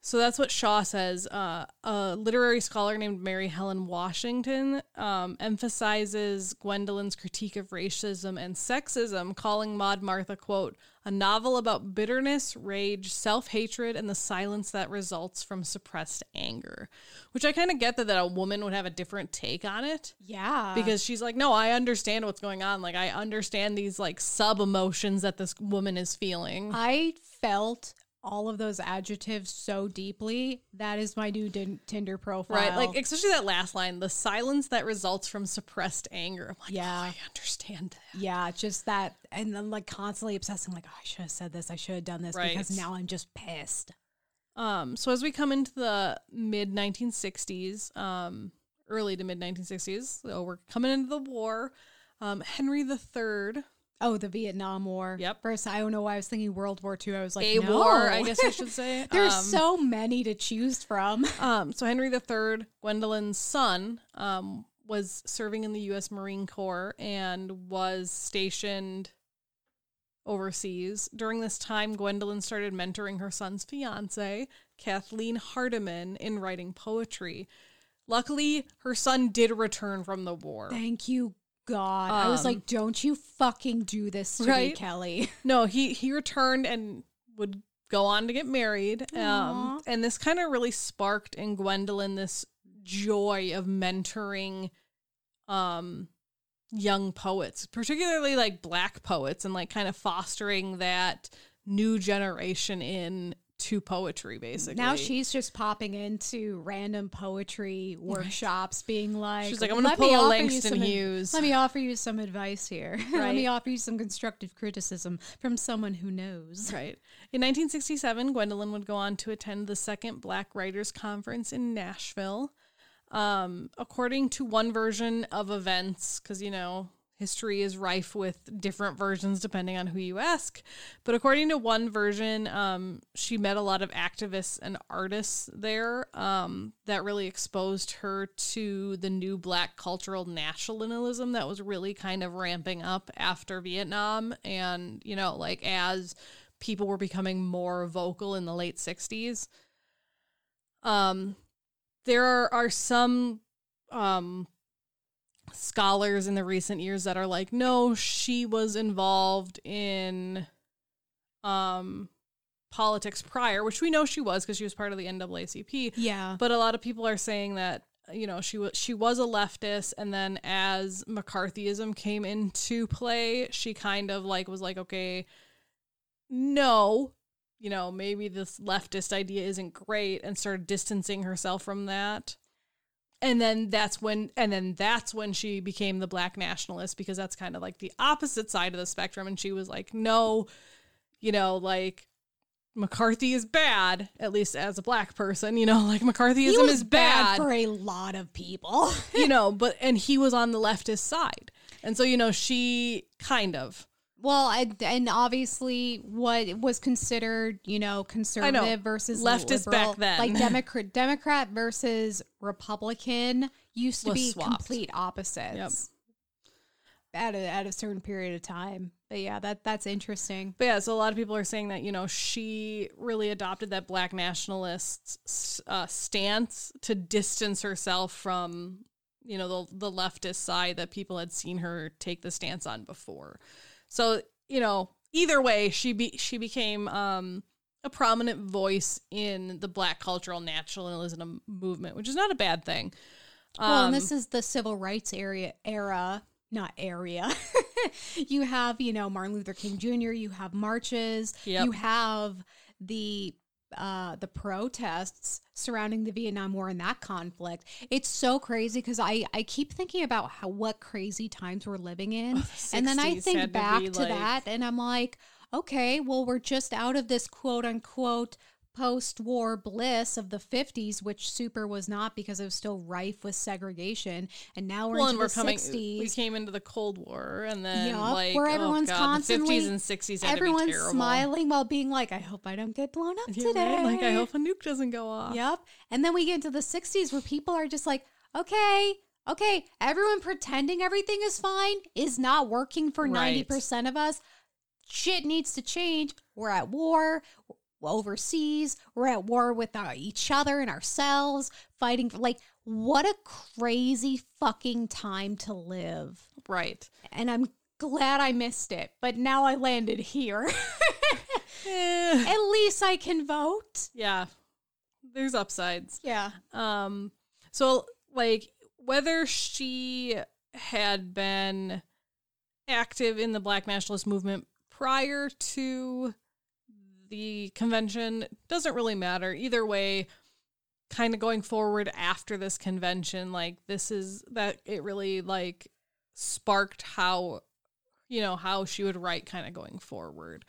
So that's what Shaw says. Uh, a literary scholar named Mary Helen Washington um, emphasizes Gwendolyn's critique of racism and sexism, calling Maud Martha, quote, a novel about bitterness, rage, self hatred, and the silence that results from suppressed anger. Which I kind of get that, that a woman would have a different take on it Yeah. because she's like, no, I understand what's going on. Like, I understand these like sub emotions that this woman is feeling. I felt all of those adjectives so deeply. That is my new din- Tinder profile. Right, like especially that last line, the silence that results from suppressed anger. I'm like, Yeah. oh, I understand that. yeah, just that, and then like constantly obsessing, like, oh, I should have said this, I should have done this, Right. because now I'm just pissed. Um, so as we come into the mid 1960s, um, early to mid 1960s, so we're coming into the war. Um, Henry III, Oh, the Vietnam War. Yep. First, I don't know why I was thinking World War II. I was like, a no. war, I guess I should say. There's Um, so many to choose from. Um, so Henry III, Gwendolyn's son, um, was serving in the U.S. Marine Corps and was stationed overseas. During this time, Gwendolyn started mentoring her son's fiance, Kathleen Hardiman, in writing poetry. Luckily, her son did return from the war. Thank you, God. I was Um, like, don't you fucking do this to me, Right? Kelley. No, he he returned and would go on to get married. Um, and this kind of really sparked in Gwendolyn this joy of mentoring um young poets, particularly like black poets and like kind of fostering that new generation in to poetry basically. Now she's just popping into random poetry workshops, being like, She's like, I'm gonna "Let me pull a Langston Hughes." Let me offer you some advice here. Let me offer you some constructive criticism from someone who knows. Right. In 1967, Gwendolyn would go on to attend the second Black Writers Conference in Nashville. Um, according to one version of events, because, you know, history is rife with different versions depending on who you ask. But according to one version, um, she met a lot of activists and artists there um, that really exposed her to the new Black cultural nationalism that was really kind of ramping up after Vietnam. And, you know, like as people were becoming more vocal in the late 60s. Um, there are, are some um, scholars in the recent years that are like, no, she was involved in um, politics prior, which we know she was because she was part of the NAACP. Yeah. But a lot of people are saying that you know she was she was a leftist, and then as McCarthyism came into play, she kind of like was like, okay, no, you know maybe this leftist idea isn't great, and started distancing herself from that. And then that's when and then that's when she became the black nationalist because that's kind of like the opposite side of the spectrum and she was like no you know like McCarthy is bad, at least as a black person, you know, like McCarthyism is bad, for a lot of people. you know, but and he was on the leftist side. And so, you know, she kind of Well, and, and obviously, what was considered, you know, conservative versus Leftist liberal, back then. like Democrat, Democrat versus Republican, used to Was be swapped. complete opposites. At a, at a certain period of time, but yeah, that that's interesting. But yeah, so a lot of people are saying that, you know, she really adopted that black nationalist uh, stance to distance herself from, you know, the, the leftist side that people had seen her take the stance on before. So, you know, either way, she be she became um, a prominent voice in the black cultural nationalism movement, which is not a bad thing. well, Um, and this is the civil rights area era, not area. you have, you know, Martin Luther King Jr. You have marches. Yep. You have the uh, the protests surrounding the Vietnam War and that conflict. It's so crazy because I I keep thinking about how what crazy times we're living in, Oh, the and then I think back to like- that, and I'm like, okay, well, we're just out of this quote unquote post-war bliss of the 50s which super was not because it was still rife with segregation and now we're well, into and we're the coming. 60s We came into the Cold War, and then Yup, like where oh everyone's God, constantly- the 50s and 60s. Had everyone's to be terrible. smiling while being like i hope i don't get blown up You're today right, Like I hope a nuke doesn't go off. Yep. And then we get into the 60s where people are just like, okay, okay, everyone pretending everything is fine is not working for Right. 90% of us. Shit needs to change. We're at war overseas. We're at war with our, each other and ourselves, fighting for like, what a crazy fucking time to live. Right. And I'm glad I missed it, but now I landed here. Eh, At least I can vote. yeah. There's upsides. Yeah. Um so like whether she had been active in the black nationalist movement prior to the convention doesn't really matter. Either way, kind of going forward after this convention, like this is that it really like sparked how you know how she would write kind of going forward.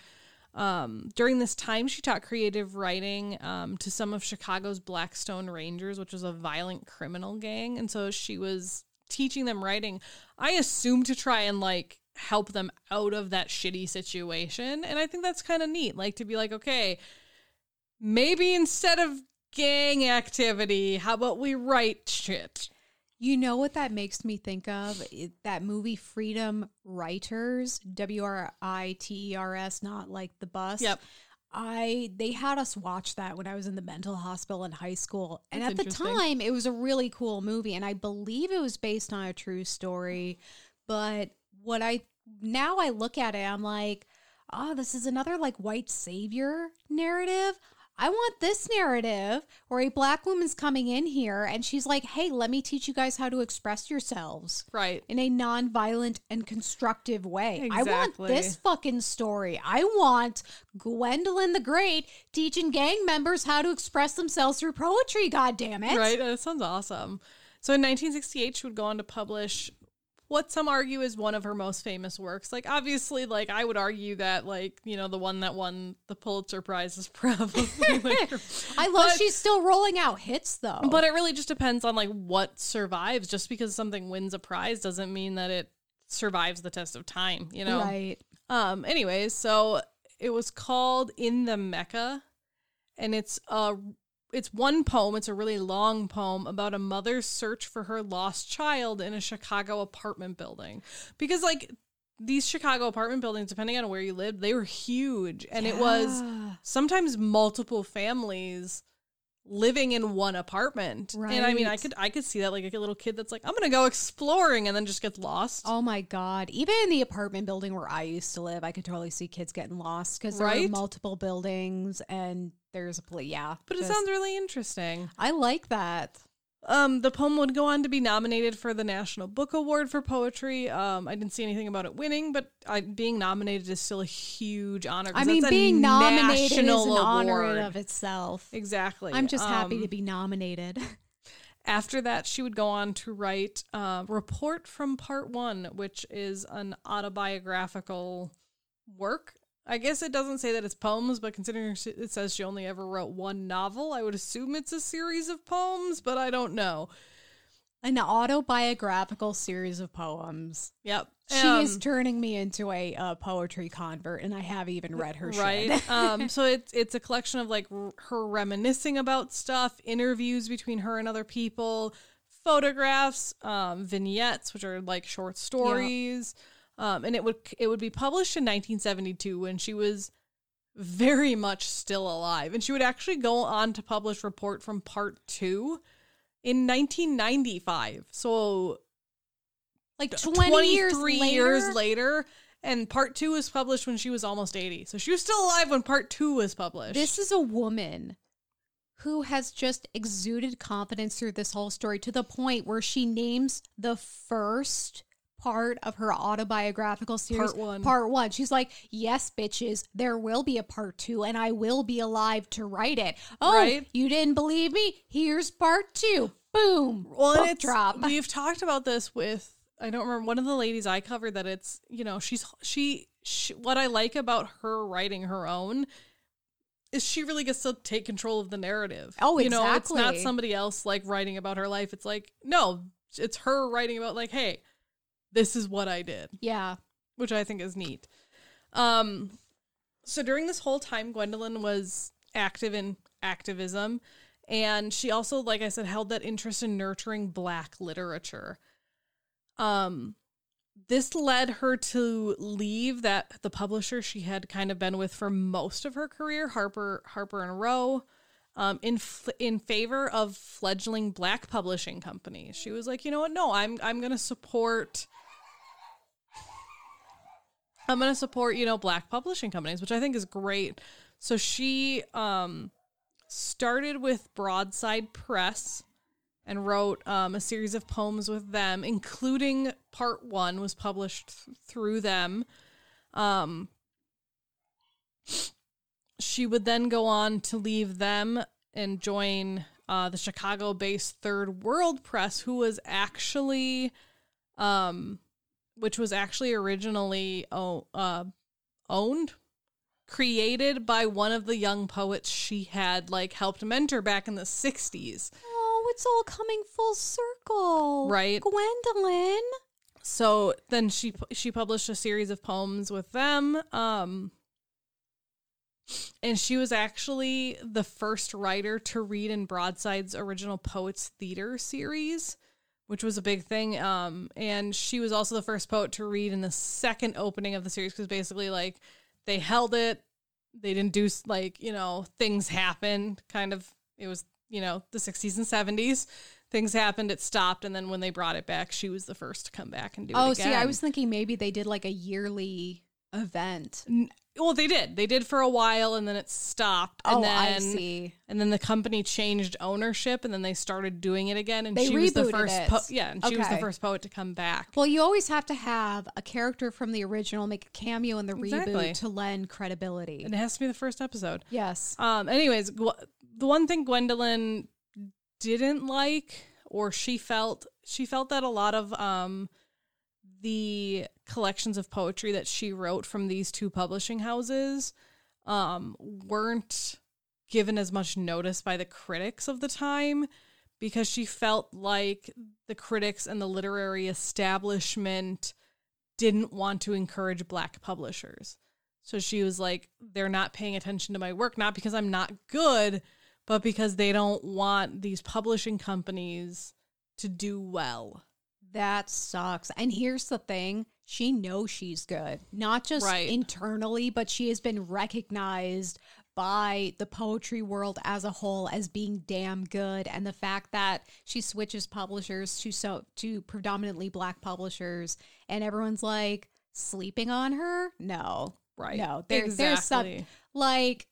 Um, during this time, she taught creative writing um, to some of Chicago's Blackstone Rangers, which was a violent criminal gang. And so she was teaching them writing, I assume to try and like help them out of that shitty situation. And I think that's kind of neat. Like to be like, okay, maybe instead of gang activity, how about we write shit? You know what that makes me think of? It- that movie Freedom Writers, W R I T E R S, not like the bus. Yep. I they had us watch that when I was in the mental hospital in high school. And That's at the time it was a really cool movie and I believe it was based on a true story. But what I now I look at it, I'm like, oh, this is another like white savior narrative. I want this narrative where a black woman's coming in here and she's like, hey, let me teach you guys how to express yourselves Right. in a non-violent and constructive way. I want this fucking story. I want Gwendolyn the Great teaching gang members how to express themselves through poetry, god damn it. Right. That sounds awesome. So in 1968, she would go on to publish what some argue is one of her most famous works. Like, obviously, like I would argue that, like you know, the one that won the Pulitzer Prize is probably. Like, I love But- she's still rolling out hits though. but it really just depends on like what survives. Just because something wins a prize doesn't mean that it survives the test of time. You know. right. Um. Anyways, so it was called "In the Mecca," and it's a it's one poem. It's a really long poem about a mother's search for her lost child in a Chicago apartment building. Because like these Chicago apartment buildings, depending on where you lived, they were huge, and it was sometimes multiple families living in one apartment. Right. And I mean, I could I could see that like a little kid that's like, I'm gonna go exploring and then just gets lost. Oh my god! Even in the apartment building where I used to live, I could totally see kids getting lost because there are multiple buildings and there's a Yeah, But it sounds really interesting. I like that. Um, the poem would go on to be nominated for the National Book Award for poetry. Um, I didn't see anything about it winning, but I, being nominated is still a huge honor. I mean, being nominated is an national honor in of itself. Exactly. I'm just happy Um, to be nominated. After that, she would go on to write uh, "Report from Part One," which is an autobiographical work. I guess it doesn't say that it's poems, but considering it says she only ever wrote one novel, I would assume it's a series of poems, but I don't know. An autobiographical series of poems. Yep. She is Um, turning me into a uh, poetry convert, and I have even read her shit. right. um, so it's it's a collection of like r- her reminiscing about stuff, interviews between her and other people, photographs, um, vignettes, which are like short stories. Um, and it would it would be published in 1972 when she was very much still alive, and she would actually go on to publish Report from Part Two in 1995. So like 20 years 23 later. years later. And part two was published when she was almost 80. So she was still alive when part two was published. This is a woman who has just exuded confidence through this whole story to the point where she names the first part of her autobiographical series Part one. Part one. She's like, "Yes, bitches, there will be a part two, and I will be alive to write it." Oh, Right. you didn't believe me? Here's part two. Boom. well, Book it's, drop. we've talked about this with, I don't remember, one of the ladies I covered that it's, you know, she's, she, she, what I like about her writing her own is she really gets to take control of the narrative. Oh, You know, it's not somebody else like writing about her life. It's like, no, it's her writing about, like, hey, this is what I did. yeah. which I think is neat. Um, so during this whole time, Gwendolyn was active in activism, and she also, like I said, held that interest in nurturing Black literature. Um, this led her to leave that the publisher she had kind of been with for most of her career, Harper Harper and Row, um, in f- in favor of fledgling Black publishing companies. She was like, you know what? No, I'm I'm going to support. I'm going to support, you know, black publishing companies, which I think is great. So she um started with Broadside Press and wrote um, a series of poems with them, including part 1 was published th- through them. Um she would then go on to leave them and join uh, the Chicago-based Third World Press, who was actually um which was actually originally o- uh, owned, created by one of the young poets she had like helped mentor back in the 60s. Oh, it's all coming full circle. Right. Gwendolyn. So then she she published a series of poems with them. Um and she was actually the first writer to read in Broadside's original Poets Theater series, which was a big thing. Um, and she was also the first poet to read in the second opening of the series because basically, like, they held it, they didn't do like you know things happened. Kind of, it was you know the '60s and '70s. Things happened, it stopped, and then when they brought it back, she was the first to come back and do Oh, it again. Oh, see, I was thinking maybe they did like a yearly event. Well, they did. They did for a while, and then it stopped. And oh, then, I see. And then the company changed ownership, and then they started doing it again. And They she was the first, po- yeah, and she was the first poet to come back. Well, you always have to have a character from the original make a cameo in the Exactly. reboot to lend credibility. And it has to be the first episode. yes. Um. Anyways, Gw- the one thing Gwendolyn didn't like, or she felt, she felt that a lot of um the collections of poetry that she wrote from these two publishing houses um weren't given as much notice by the critics of the time because she felt like the critics and the literary establishment didn't want to encourage black publishers. So she was like, they're not paying attention to my work, not because I'm not good, but because they don't want these publishing companies to do well. That sucks. And here's the thing she knows she's good, not just Right. internally, but she has been recognized by the poetry world as a whole as being damn good and the fact that she switches publishers to so to predominantly black publishers and everyone's like sleeping on her no Right. no there, there's some Exactly. like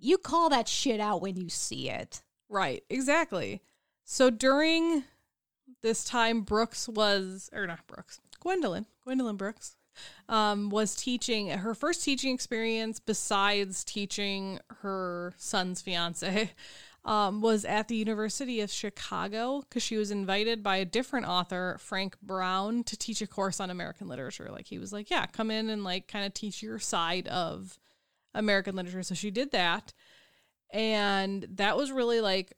you call that shit out when you see it Right, exactly. So during this time, Brooks was, or not Brooks, Gwendolyn, Gwendolyn Brooks, um, was teaching her first teaching experience besides teaching her son's fiance, um, was at the University of Chicago because she was invited by a different author, Frank Brown, to teach a course on American literature. Like he was like, yeah, come in and like kind of teach your side of American literature. So she did that. And that was really like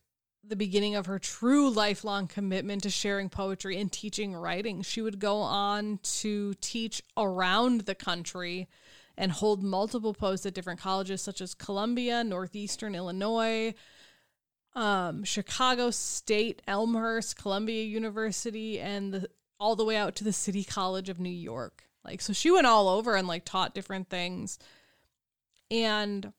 the beginning of her true lifelong commitment to sharing poetry and teaching writing. She would go on to teach around the country and hold multiple posts at different colleges such as Columbia, Northeastern Illinois, um, Chicago State, Elmhurst, Columbia University, and the, all the way out to the City College of New York. Like, so she went all over and like taught different things. And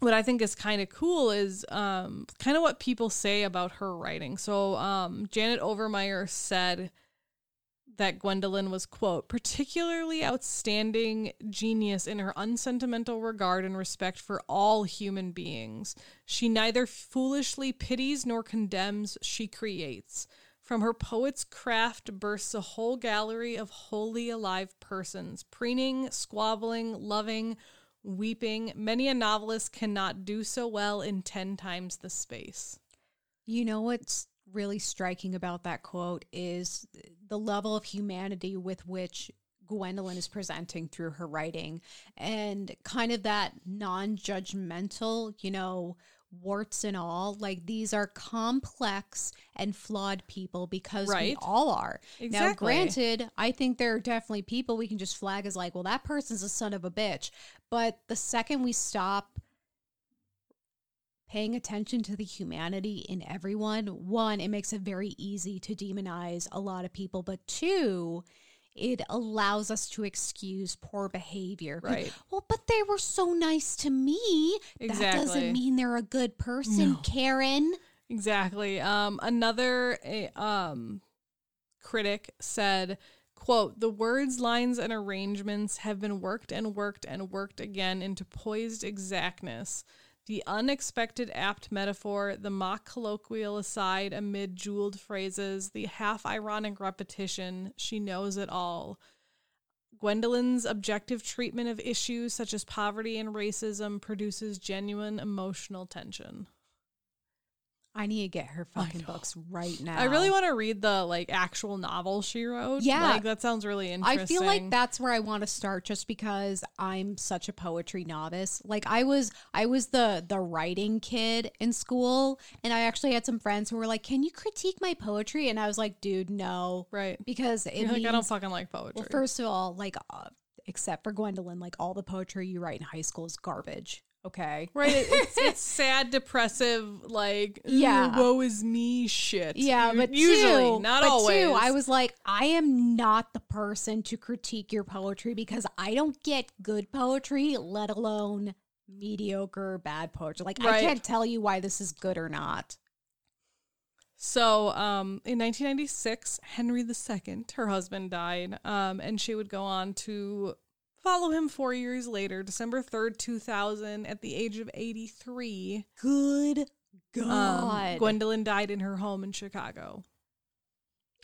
what I think is kind of cool is um, kind of what people say about her writing. So um, Janet Overmyer said that Gwendolyn was, quote, particularly outstanding genius in her unsentimental regard and respect for all human beings. She neither foolishly pities nor condemns, she creates. From her poet's craft bursts a whole gallery of wholly alive persons, preening, squabbling, loving, weeping. Many a novelist cannot do so well in 10 times the space. You know what's really striking about that quote is the level of humanity with which Gwendolyn is presenting through her writing and kind of that non judgmental, you know, warts and all. Like these are complex and flawed people because Right. we all are. Now, granted, I think there are definitely people we can just flag as like, well, that person's a son of a bitch. But the second we stop paying attention to the humanity in everyone, one, it makes it very easy to demonize a lot of people, but two, it allows us to excuse poor behavior. Right. Well, but they were so nice to me. Exactly. That doesn't mean they're a good person, No. Karen. Exactly. Um, another eh, um, critic said, quote, the words, lines, and arrangements have been worked and worked and worked again into poised exactness. The unexpected apt metaphor, the mock colloquial aside amid jeweled phrases, the half ironic repetition, she knows it all. Gwendolyn's objective treatment of issues such as poverty and racism produces genuine emotional tension. I need to get her fucking books right now. I really want to read the like actual novel she wrote. Yeah. like that sounds really interesting. I feel like that's where I want to start just because I'm such a poetry novice. Like I was I was the the writing kid in school and I actually had some friends who were like, "Can you critique my poetry?" and I was like, "Dude, no." right. Because it You're like I don't fucking like poetry. Well, first of all, like uh, except for Gwendolyn, like all the poetry you write in high school is garbage. Okay. right, it- it's it's sad, depressive, like Yeah. woe is me shit. Yeah, but usually not but always. I was like, I am not the person to critique your poetry because I don't get good poetry, let alone mediocre bad poetry. Like I can't tell you why this is good or not. So, um, in 1996, Henry II, her husband, died, um, and she would go on to follow him four years later, December 3rd, 2000, at the age of 83. Good Um, God. Gwendolyn died in her home in Chicago.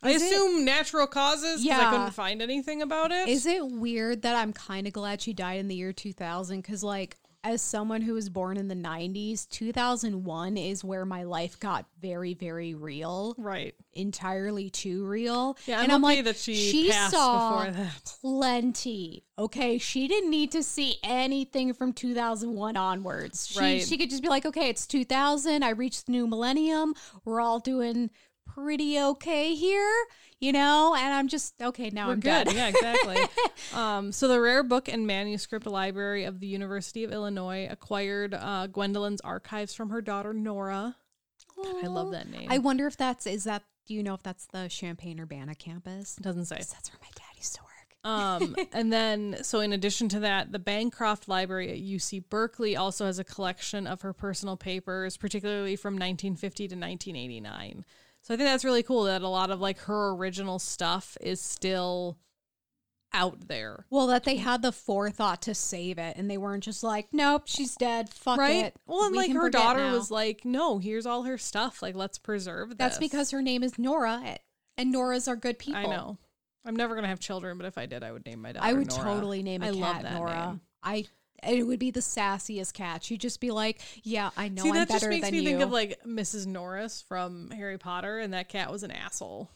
I Is it- assume natural causes because I couldn't find anything about it. Is it weird that I'm kind of glad she died in the year 2000? Because, like, as someone who was born in the 90s, 2001 is where my life got very, very real, right? entirely too real. Yeah, and I'm okay like, that she passed saw before that. plenty. Okay, she didn't need to see anything from 2001 onwards. She, Right. she could just be like, okay, it's 2000. I reached the new millennium. We're all doing pretty okay here, you know? And I'm just, okay, now We're I'm good. done. yeah, exactly. um, so the Rare Book and Manuscript Library of the University of Illinois acquired uh, Gwendolyn's archives from her daughter Nora. God, I love that name. I wonder if that's, is that, do you know if that's the Champaign Urbana campus? doesn't say. That's where my dad used to work. Um, and then, so in addition to that, the Bancroft Library at UC Berkeley also has a collection of her personal papers, particularly from 1950 to 1989. So I think that's really cool that a lot of like her original stuff is still out there. Well, that they had the forethought to save it and they weren't just like, nope, she's dead. Fuck right? it. Well, and We like her daughter now." was like, "No, here's all her stuff. Like, let's preserve this." That's because her name is Nora, and Noras are good people. I know. I'm never gonna have children, but if I did, I would name my daughter. I would Nora. totally name a I cat love that Nora. name. I it would be the sassiest cat. She'd just be like, "Yeah, I know See, I'm that just better makes than me you." think of like Mrs. Norris from Harry Potter, and that cat was an asshole.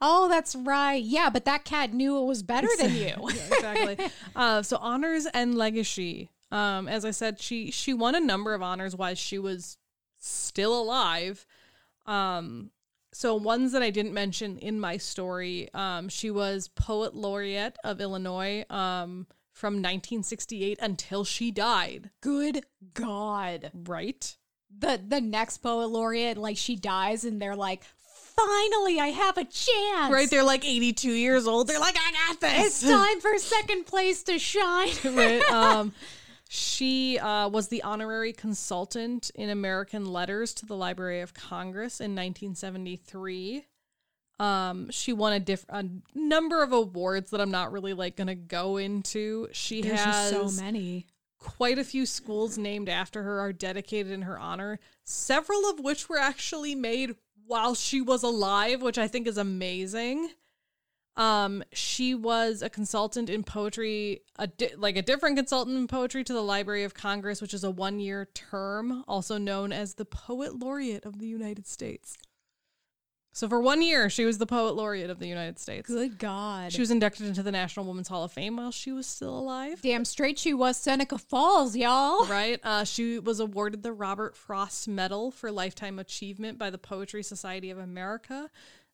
oh, that's right. Yeah, but that cat knew it was better than you. Yeah, exactly. uh, so honors and legacy. Um, as I said, she she won a number of honors while she was still alive. Um, so ones that I didn't mention in my story, um, she was poet laureate of Illinois um, from 1968 until she died. Good God. Right. The the next poet laureate, like she dies, and they're like, "Finally, I have a chance." Right. They're like 82 years old. They're like, I got this. It's time for second place to shine. right. Um, she uh, was the honorary consultant in American letters to the Library of Congress in 1973. Um, she won a diff- a number of awards that I'm not really like gonna go into. She There's has so many. quite a few schools named after her are dedicated in her honor. Several of which were actually made while she was alive, which I think is amazing. Um, she was a consultant in poetry, a di- like a different consultant in poetry to the Library of Congress, which is a one-year term, also known as the Poet Laureate of the United States. So for one year, she was the Poet Laureate of the United States. Good God. She was inducted into the National Women's Hall of Fame while she was still alive. Damn straight she was Seneca Falls, y'all. Right. Uh, she was awarded the Robert Frost Medal for Lifetime Achievement by the Poetry Society of America.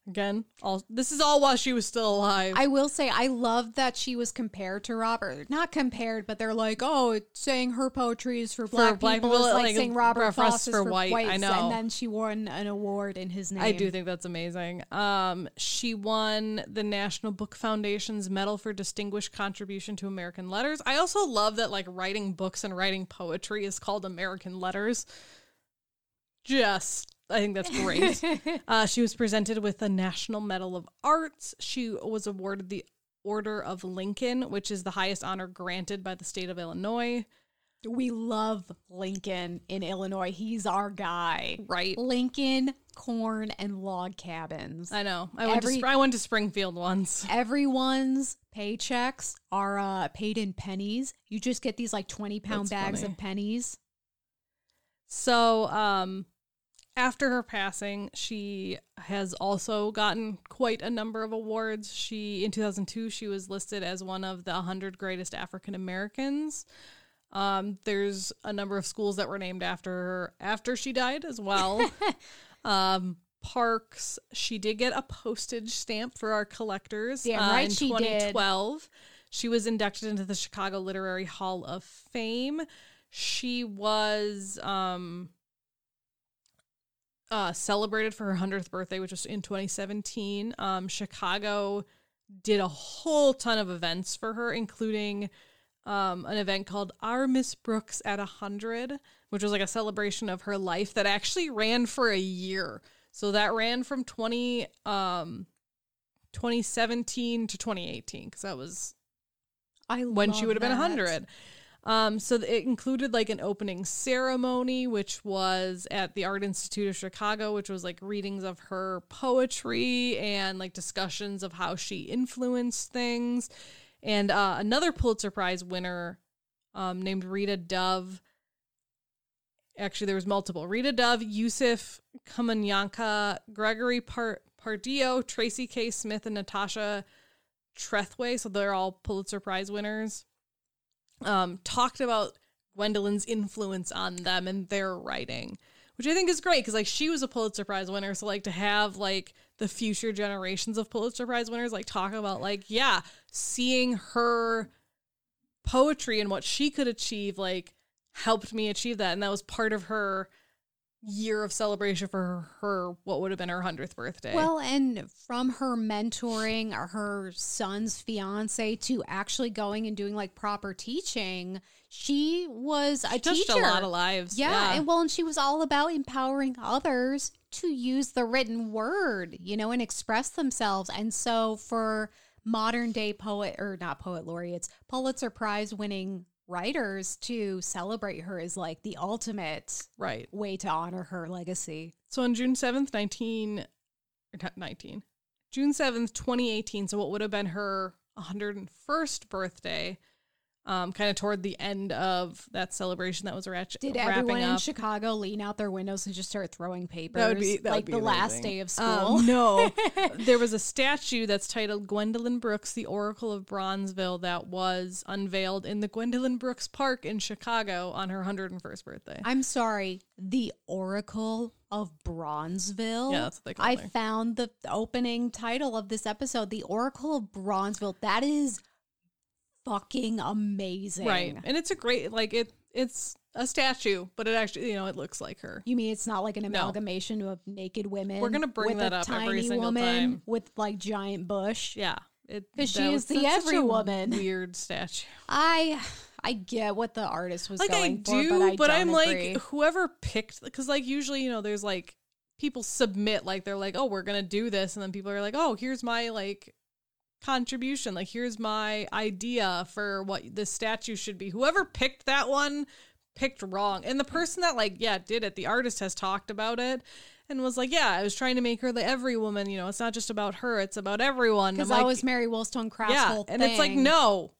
Again, all this is all while she was still alive. I will say I love that she was compared to Robert. Not compared, but they're like, oh, it's saying her poetry is for black, black people. people, It's like, like, saying Robert Frost is for for, white. I know. And then she won an award in his name. I do think that's amazing. Um, she won the National Book Foundation's Medal for Distinguished Contribution to American Letters. I also love that like writing books and writing poetry is called American Letters. Just, I think that's great. uh, she was presented with the National Medal of Arts. She was awarded the Order of Lincoln, which is the highest honor granted by the state of Illinois. We love Lincoln in Illinois. He's our guy. Right. Lincoln, corn, and log cabins. I know. I went Every- to I went to Springfield once. Everyone's paychecks are uh, paid in pennies. You just get these like 20 pound That's bags funny. of pennies. So, um, after her passing, she has also gotten quite a number of awards. She in 2002 she was listed as one of the 100 greatest African Americans. Um, there's a number of schools that were named after her after she died as well. um, parks. She did get a postage stamp for our collectors. Damn uh, right in she did. 2012. She was inducted into the Chicago Literary Hall of Fame. She was um uh celebrated for her 100th birthday, which was in 2017. Um Chicago did a whole ton of events for her, including um, an event called Our Miss Brooks at a Hundred, which was like a celebration of her life that actually ran for a year. So that ran from 20 um 2017 to 2018 because that was I when she would have been that. 100. Um, so it included like an opening ceremony, which was at the Art Institute of Chicago, which was like readings of her poetry and like discussions of how she influenced things. And uh, another Pulitzer Prize winner um, named Rita Dove. Actually, there was multiple. Rita Dove, Yusuf Kamanyanka, Gregory Par- Pardillo, Tracy K. Smith, and Natasha Trethewey. So they're all Pulitzer Prize winners um, talked about Gwendolyn's influence on them and their writing, which I think is great because like she was a Pulitzer Prize winner, so like to have like the future generations of Pulitzer Prize winners like talk about like yeah, seeing her poetry and what she could achieve like helped me achieve that, and that was part of her year of celebration for her, what would have been her 100th birthday. Well, and from her mentoring her son's fiance to actually going and doing like proper teaching, she was a She touched teacher. a lot of lives. Yeah, and well, and she was all about empowering others to use the written word, you know, and express themselves. And so for modern day poet or not poet laureates, Pulitzer Prize winning writers to celebrate her is like the ultimate right. way to honor her legacy. So on June 7th, 19, not 19, June 7th, 2018, so what would have been her 101st birthday, um, kind of toward the end of that celebration that was ratch- Did wrapping everyone in up. Chicago lean out their windows and just start throwing papers? That would be that like would be the last day of school. Um, no, there was a statue that's titled Gwendolyn Brooks, the Oracle of Bronzeville, that was unveiled in the Gwendolyn Brooks Park in Chicago on her 101st birthday. I'm sorry, the Oracle of Bronzeville. Yeah, that's what they call I her. found the opening title of this episode, The Oracle of Bronzeville. That is fucking amazing. Right, and it's a great like it. It's a statue, but it actually you know it looks like her. You mean it's not like an No. amalgamation of naked women? We're gonna bring with that a up every tiny single woman time. with like giant bush. Yeah, it 'Cause she is the every woman. Weird statue. I I get what the artist was like I do, for, but I am like whoever picked because like usually you know there's like people submit like they're like oh we're gonna do this and then people are like oh here's my like contribution. Like here's my idea for what this statue should be. Whoever picked that one picked wrong. And the person that like yeah did it the artist has talked about it and was like yeah i was trying to make her the every woman you know it's not just about her it's about everyone. Because that like, was Mary Wollstonecraft's yeah whole and it's like no.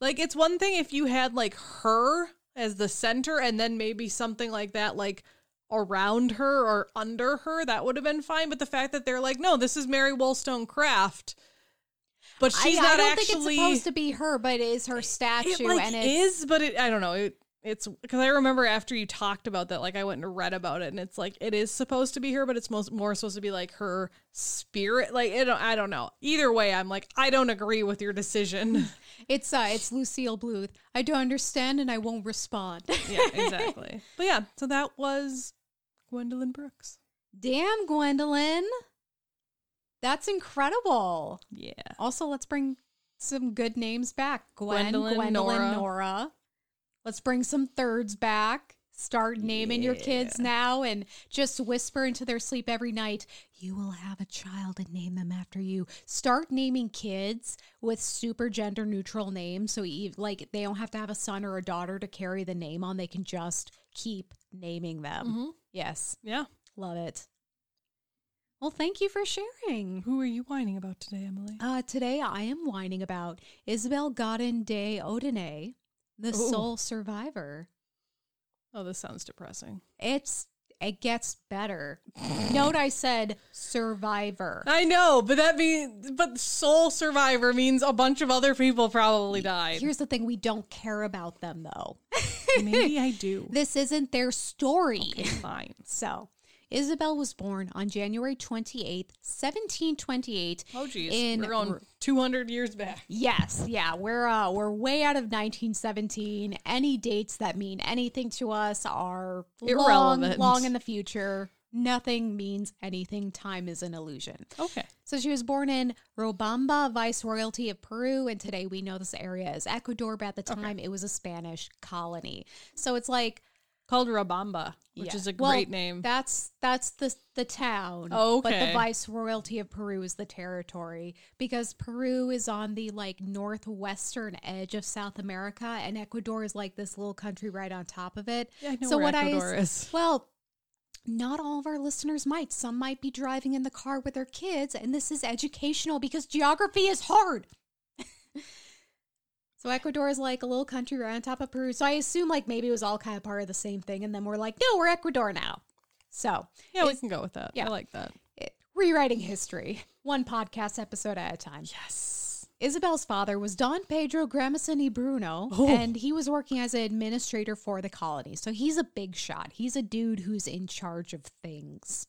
Like it's one thing if you had like her as the center and then maybe something like that like around her or under her that would have been fine. But the fact that they're like no this is mary wollstonecraft. But she's I, not I don't actually think it's supposed to be her, but it is her statue, it like and it's but it i don't know. It it's because I remember after you talked about that, like I went and read about it, and it's like it is supposed to be her, but it's most more supposed to be like her spirit. Like it, I don't know. Either way, I'm like I don't agree with your decision. it's uh it's Lucille Bluth. I don't understand, and I won't respond. yeah, exactly. But yeah, so that was Gwendolyn Brooks. Damn, Gwendolyn, that's incredible. Yeah, Also, let's bring some good names back. Gwen, Gwendolyn, Gwendolyn, Nora. Nora. Let's bring some thirds back. Start naming your kids now and just whisper into their sleep every night, you will have a child and name them after you. Start naming kids with super gender neutral names. So, like, they don't have to have a son or a daughter to carry the name on. They can just keep naming them. Mhm. Yes. yeah. Love it. Well, thank you for sharing. Who are you whining about today, Emily? Uh, today I am whining about Isabel Godin des Odonais, the Ooh. sole survivor. Oh, this sounds depressing. It's it gets better. Note I said survivor. I know, but that means, but sole survivor means a bunch of other people probably died. Here's the thing: we don't care about them though. Maybe I do. This isn't their story. Fine. So, Isabel was born on January 28th, 1728. Oh, geez. In We're going 200 years back. Yes, yeah, we're uh we're way out of 1917. Any dates that mean anything to us are long, Irrelevant. long in the future. Nothing means anything. Time is an illusion. Okay. So she was born in Riobamba, Viceroyalty of Peru, and today we know this area as Ecuador, but at the time it was a Spanish colony. So it's like Called Riobamba, which yeah. is a Well, great name. That's that's the the town. Oh, But the okay. Viceroyalty of Peru is the territory because Peru is on the like northwestern edge of South America, and Ecuador is like this little country right on top of it. Yeah, I know so where what Ecuador I is. well. Not all of our listeners might. Some might be driving in the car with their kids, and this is educational because geography is hard. So Ecuador is like a little country right on top of Peru. So I assume like maybe it was all kind of part of the same thing, and then we're like, no, we're Ecuador now. So yeah, we can go with that. yeah. I like that. it, rewriting history, one podcast episode at a time. Yes. Isabel's father was Don Pedro Gramacini Bruno, Oh. and he was working as an administrator for the colony. So he's a big shot. He's a dude who's in charge of things.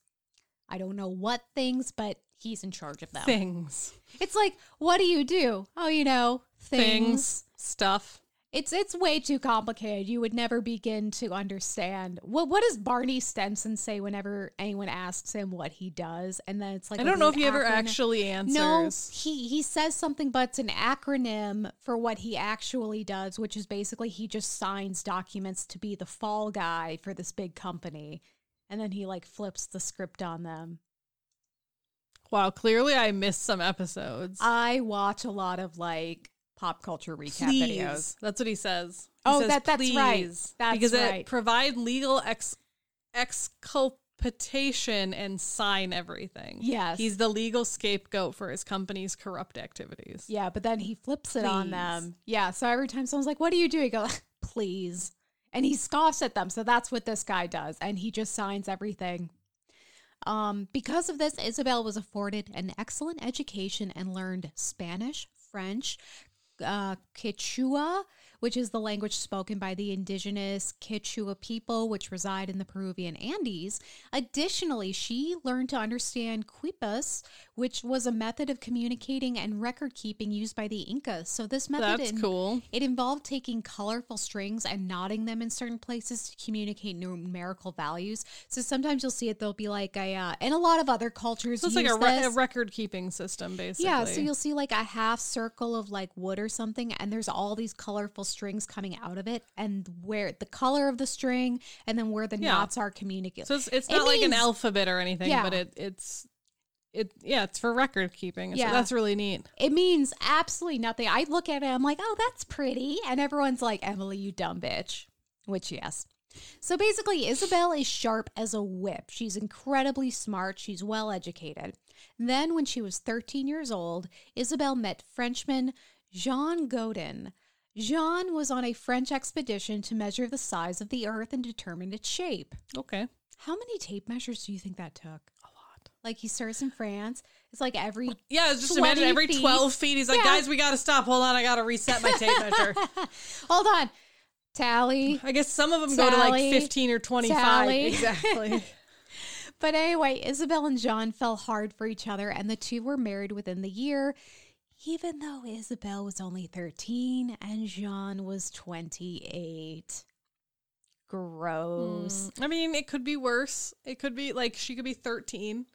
I don't know what things, but he's in charge of them. Things. It's like, what do you do? Oh, you know, things. Things. Stuff. It's it's way too complicated. You would never begin to understand. What what does Barney Stinson say whenever anyone asks him what he does? And then it's like I don't know if he ever actually answers. No, he he says something, but it's an acronym for what he actually does, which is basically he just signs documents to be the fall guy for this big company, and then he like flips the script on them. Wow, clearly I missed some episodes. I watch a lot of like pop culture recap please. videos. That's what he says. He Oh, says, that- that's right. That's because right. it provide legal ex exculpation. and sign everything. Yes. He's the legal scapegoat for his company's corrupt activities. Yeah, but then he flips it on them. Yeah, so every time someone's like, "What do you do?" He goes, "Please," and he scoffs at them. So that's what this guy does, and he just signs everything. Um, because of this, Isabel was afforded an excellent education and learned Spanish, French, uh, Quechua, which is the language spoken by the indigenous Quechua people, which reside in the Peruvian Andes. Additionally, she learned to understand Quipus, which was a method of communicating and record keeping used by the Incas. So this method That's in- cool. it involved taking colorful strings and knotting them in certain places to communicate numerical values. So sometimes you'll see it. There'll be like a, uh, and a lot of other cultures So it's use like a, re- a record keeping system, basically. Yeah, so you'll see like a half circle of like wood or something, and there's all these colorful strings coming out of it, and where the color of the string, and then where the Yeah. knots are communicating. So it's, it's It not like an alphabet or anything, Yeah. but it it's it yeah, it's for record keeping. So Yeah. that's really neat. It means absolutely nothing. I look at it, I'm like, oh, that's pretty. And everyone's like, Emily, you dumb bitch. Which, yes. So basically, Isabel is sharp as a whip. She's incredibly smart. She's well educated. Then, when she was 13 years old, Isabel met Frenchman Jean Godin. Jean was on a French expedition to measure the size of the earth and determine its shape. Okay. How many tape measures do you think that took? A lot. Like he starts in France. It's like every Yeah, it's just imagine every feet. 12 feet, he's like, Yeah. guys, we got to stop. Hold on. I got to reset my tape measure. Hold on. Tally. I guess some of them go to like 15 or 25. Sally. Exactly. But anyway, Isabel and John fell hard for each other, and the two were married within the year, even though Isabel was only 13 and Jean was 28. Gross. Hmm. I mean, it could be worse. It could be like she could be 13.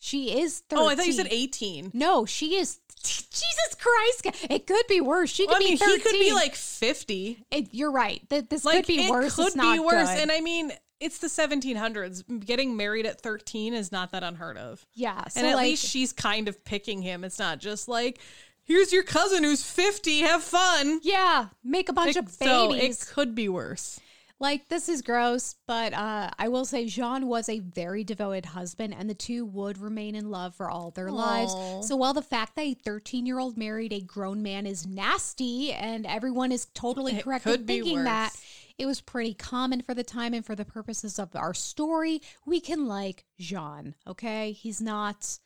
She is 13. Oh, I thought you said 18. No, she is. Jesus Christ. It could be worse. She could Well, I mean, be 13. he could be like 50. It- you're right. Th- This Like, could be it worse. could It's be worse. good. And I mean, it's the 1700s. Getting married at 13 is not that unheard of. yeah. So and at like, least she's kind of picking him. It's not just like, here's your cousin who's 50, have fun. yeah, make a bunch It- of so babies. it could be worse. Like this is gross, but uh, I will say Jean was a very devoted husband, and the two would remain in love for all their Aw. lives. So while the fact that a 13 year old married a grown man is nasty, and everyone is totally correct in thinking that, it was pretty common for the time and for the purposes of our story. We can like Jean, okay? He's not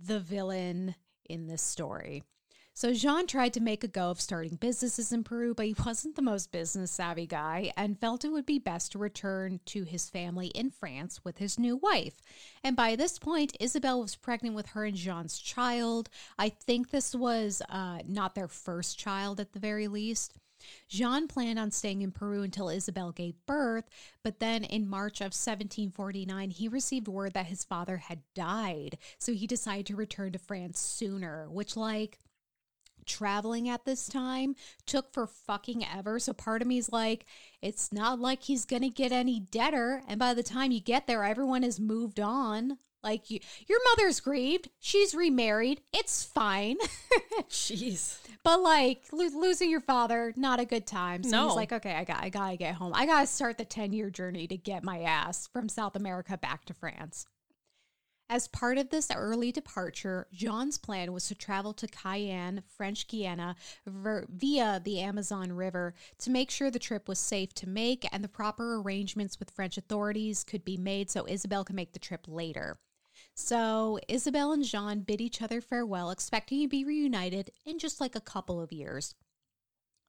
the villain in this story. So Jean tried to make a go of starting businesses in Peru, but he wasn't the most business savvy guy and felt it would be best to return to his family in France with his new wife. And by this point, Isabel was pregnant with her and Jean's child. I think this was uh, not their first child at the very least. Jean planned on staying in Peru until Isabel gave birth, but then in March of 1749, he received word that his father had died. So he decided to return to France sooner, which, like, traveling at this time took for fucking ever. So part of me is like, it's not like he's gonna get any deader. And by the time you get there, everyone has moved on. Like you, your mother's grieved. She's remarried. It's fine. Jeez. but like lo- losing your father, not a good time. So No. he's like, okay, I got, I gotta get home. I gotta start the ten year journey to get my ass from South America back to France. As part of this early departure, John's plan was to travel to Cayenne, French Guiana, ver- via the Amazon River to make sure the trip was safe to make and the proper arrangements with French authorities could be made so Isabel could make the trip later. So Isabel and Jean bid each other farewell, expecting to be reunited in just like a couple of years.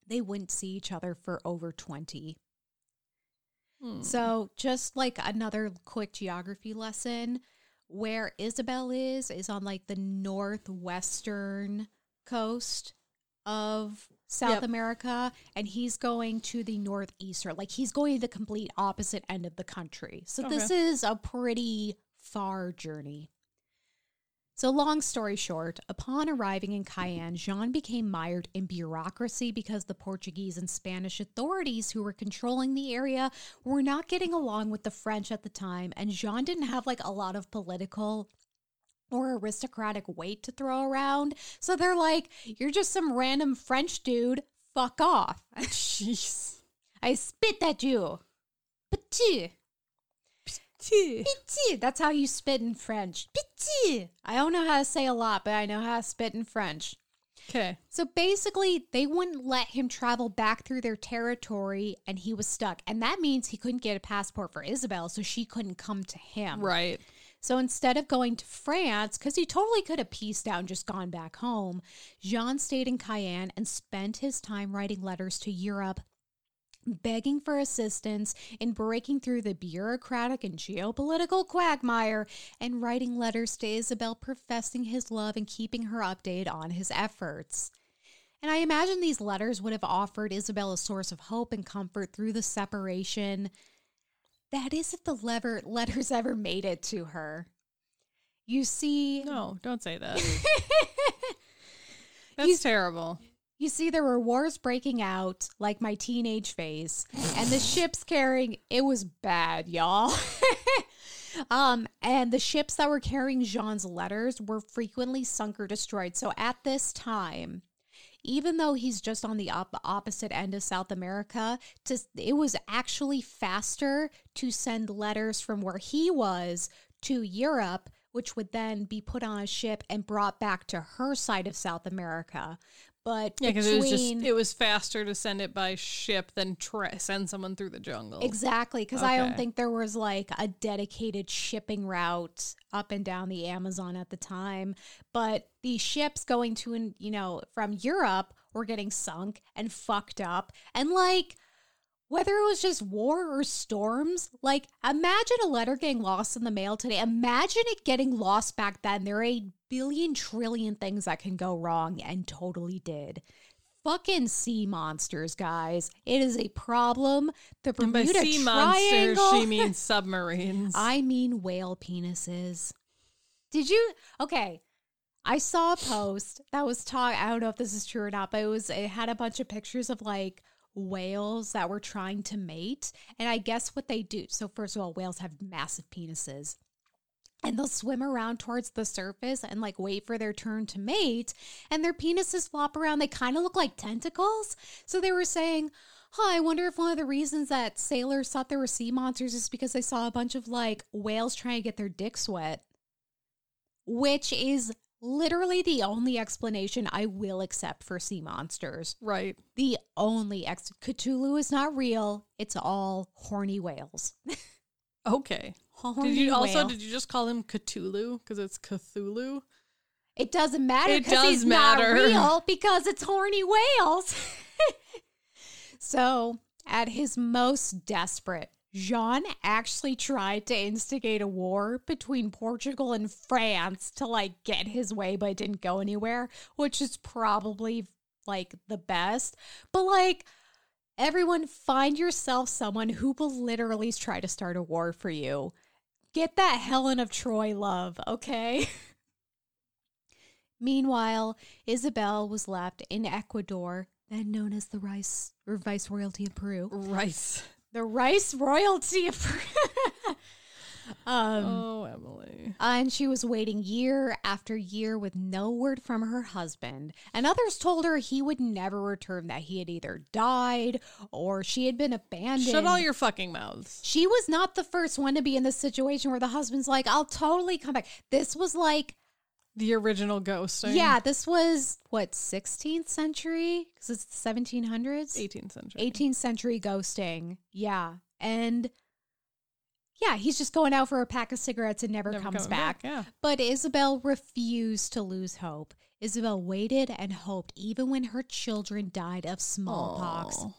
They wouldn't see each other for over 20. Hmm. So, just like another quick geography lesson, where Isabel is, is on like the northwestern coast of South Yep. America, and he's going to the northeastern. Like he's going to the complete opposite end of the country. So, this is a pretty far journey. So, long story short, upon arriving in Cayenne, Jean became mired in bureaucracy because the Portuguese and Spanish authorities who were controlling the area were not getting along with the French at the time, and Jean didn't have like a lot of political or aristocratic weight to throw around. So they're like, You're just some random French dude, fuck off. Jeez. I spit at you. But Pitié. That's how you spit in French. Pitié. I don't know how to say a lot, but I know how to spit in French. Okay. So basically, they wouldn't let him travel back through their territory and he was stuck. And that means he couldn't get a passport for Isabel, so she couldn't come to him. Right. So instead of going to France, because he totally could have pieced out and just gone back home, Jean stayed in Cayenne and spent his time writing letters to Europe begging for assistance in breaking through the bureaucratic and geopolitical quagmire and writing letters to Isabel professing his love and keeping her updated on his efforts. And I imagine these letters would have offered Isabel a source of hope and comfort through the separation. That is, if the lever- letters ever made it to her. You see, No, don't say that. That's terrible. You see, there were wars breaking out, like my teenage phase, and the ships carrying it was bad, y'all. um, and the ships that were carrying Jean's letters were frequently sunk or destroyed. So at this time, even though he's just on the op- opposite end of South America, to, it was actually faster to send letters from where he was to Europe, which would then be put on a ship and brought back to her side of South America. But Yeah, because it was just it was faster to send it by ship than tra- send someone through the jungle. Exactly, because I don't think there was like a dedicated shipping route up and down the Amazon at the time. But the ships going to, and you know, from Europe were getting sunk and fucked up. And like, whether it was just war or storms, like, imagine a letter getting lost in the mail today. Imagine it getting lost back then. There are a billion trillion things that can go wrong and totally did. Fucking sea monsters, guys. It is a problem. The and by Bermuda sea monsters, Triangle. she means submarines. I mean whale penises. Did you? Okay. I saw a post that was talk. I don't know if this is true or not, but it was it had a bunch of pictures of like whales that were trying to mate, and I guess what they do. So first of all, whales have massive penises. And they'll swim around towards the surface and like wait for their turn to mate. And their penises flop around. They kind of look like tentacles. So they were saying, huh, I wonder if one of the reasons that sailors thought there were sea monsters is because they saw a bunch of like whales trying to get their dicks wet, which is literally the only explanation I will accept for sea monsters. right. The only ex Cthulhu is not real. It's all horny whales. Okay. Horny Did you also whale. did you just call him Cthulhu because it's Cthulhu? It doesn't matter It because he's matter. not real because it's horny whales. so, at his most desperate, Jean actually tried to instigate a war between Portugal and France to like get his way, but it didn't go anywhere, which is probably like the best. But like, everyone find yourself someone who will literally try to start a war for you. Get that Helen of Troy love, okay? Meanwhile, Isabel was left in Ecuador, then known as the Rice or Vice Royalty of Peru. Rice. The Rice Royalty of Peru. Um, oh, Emily. and she was waiting year after year with no word from her husband. And others told her he would never return, that he had either died or she had been abandoned. Shut all your fucking mouths. She was not the first one to be in this situation where the husband's like, I'll totally come back. This was like The original ghosting. Yeah, this was what 16th century because it's the 1700s, 18th century. 18th century ghosting. Yeah, and yeah, he's just going out for a pack of cigarettes and never, Never comes back. back, yeah. But Isabel refused to lose hope. Isabel waited and hoped even when her children died of smallpox Aw.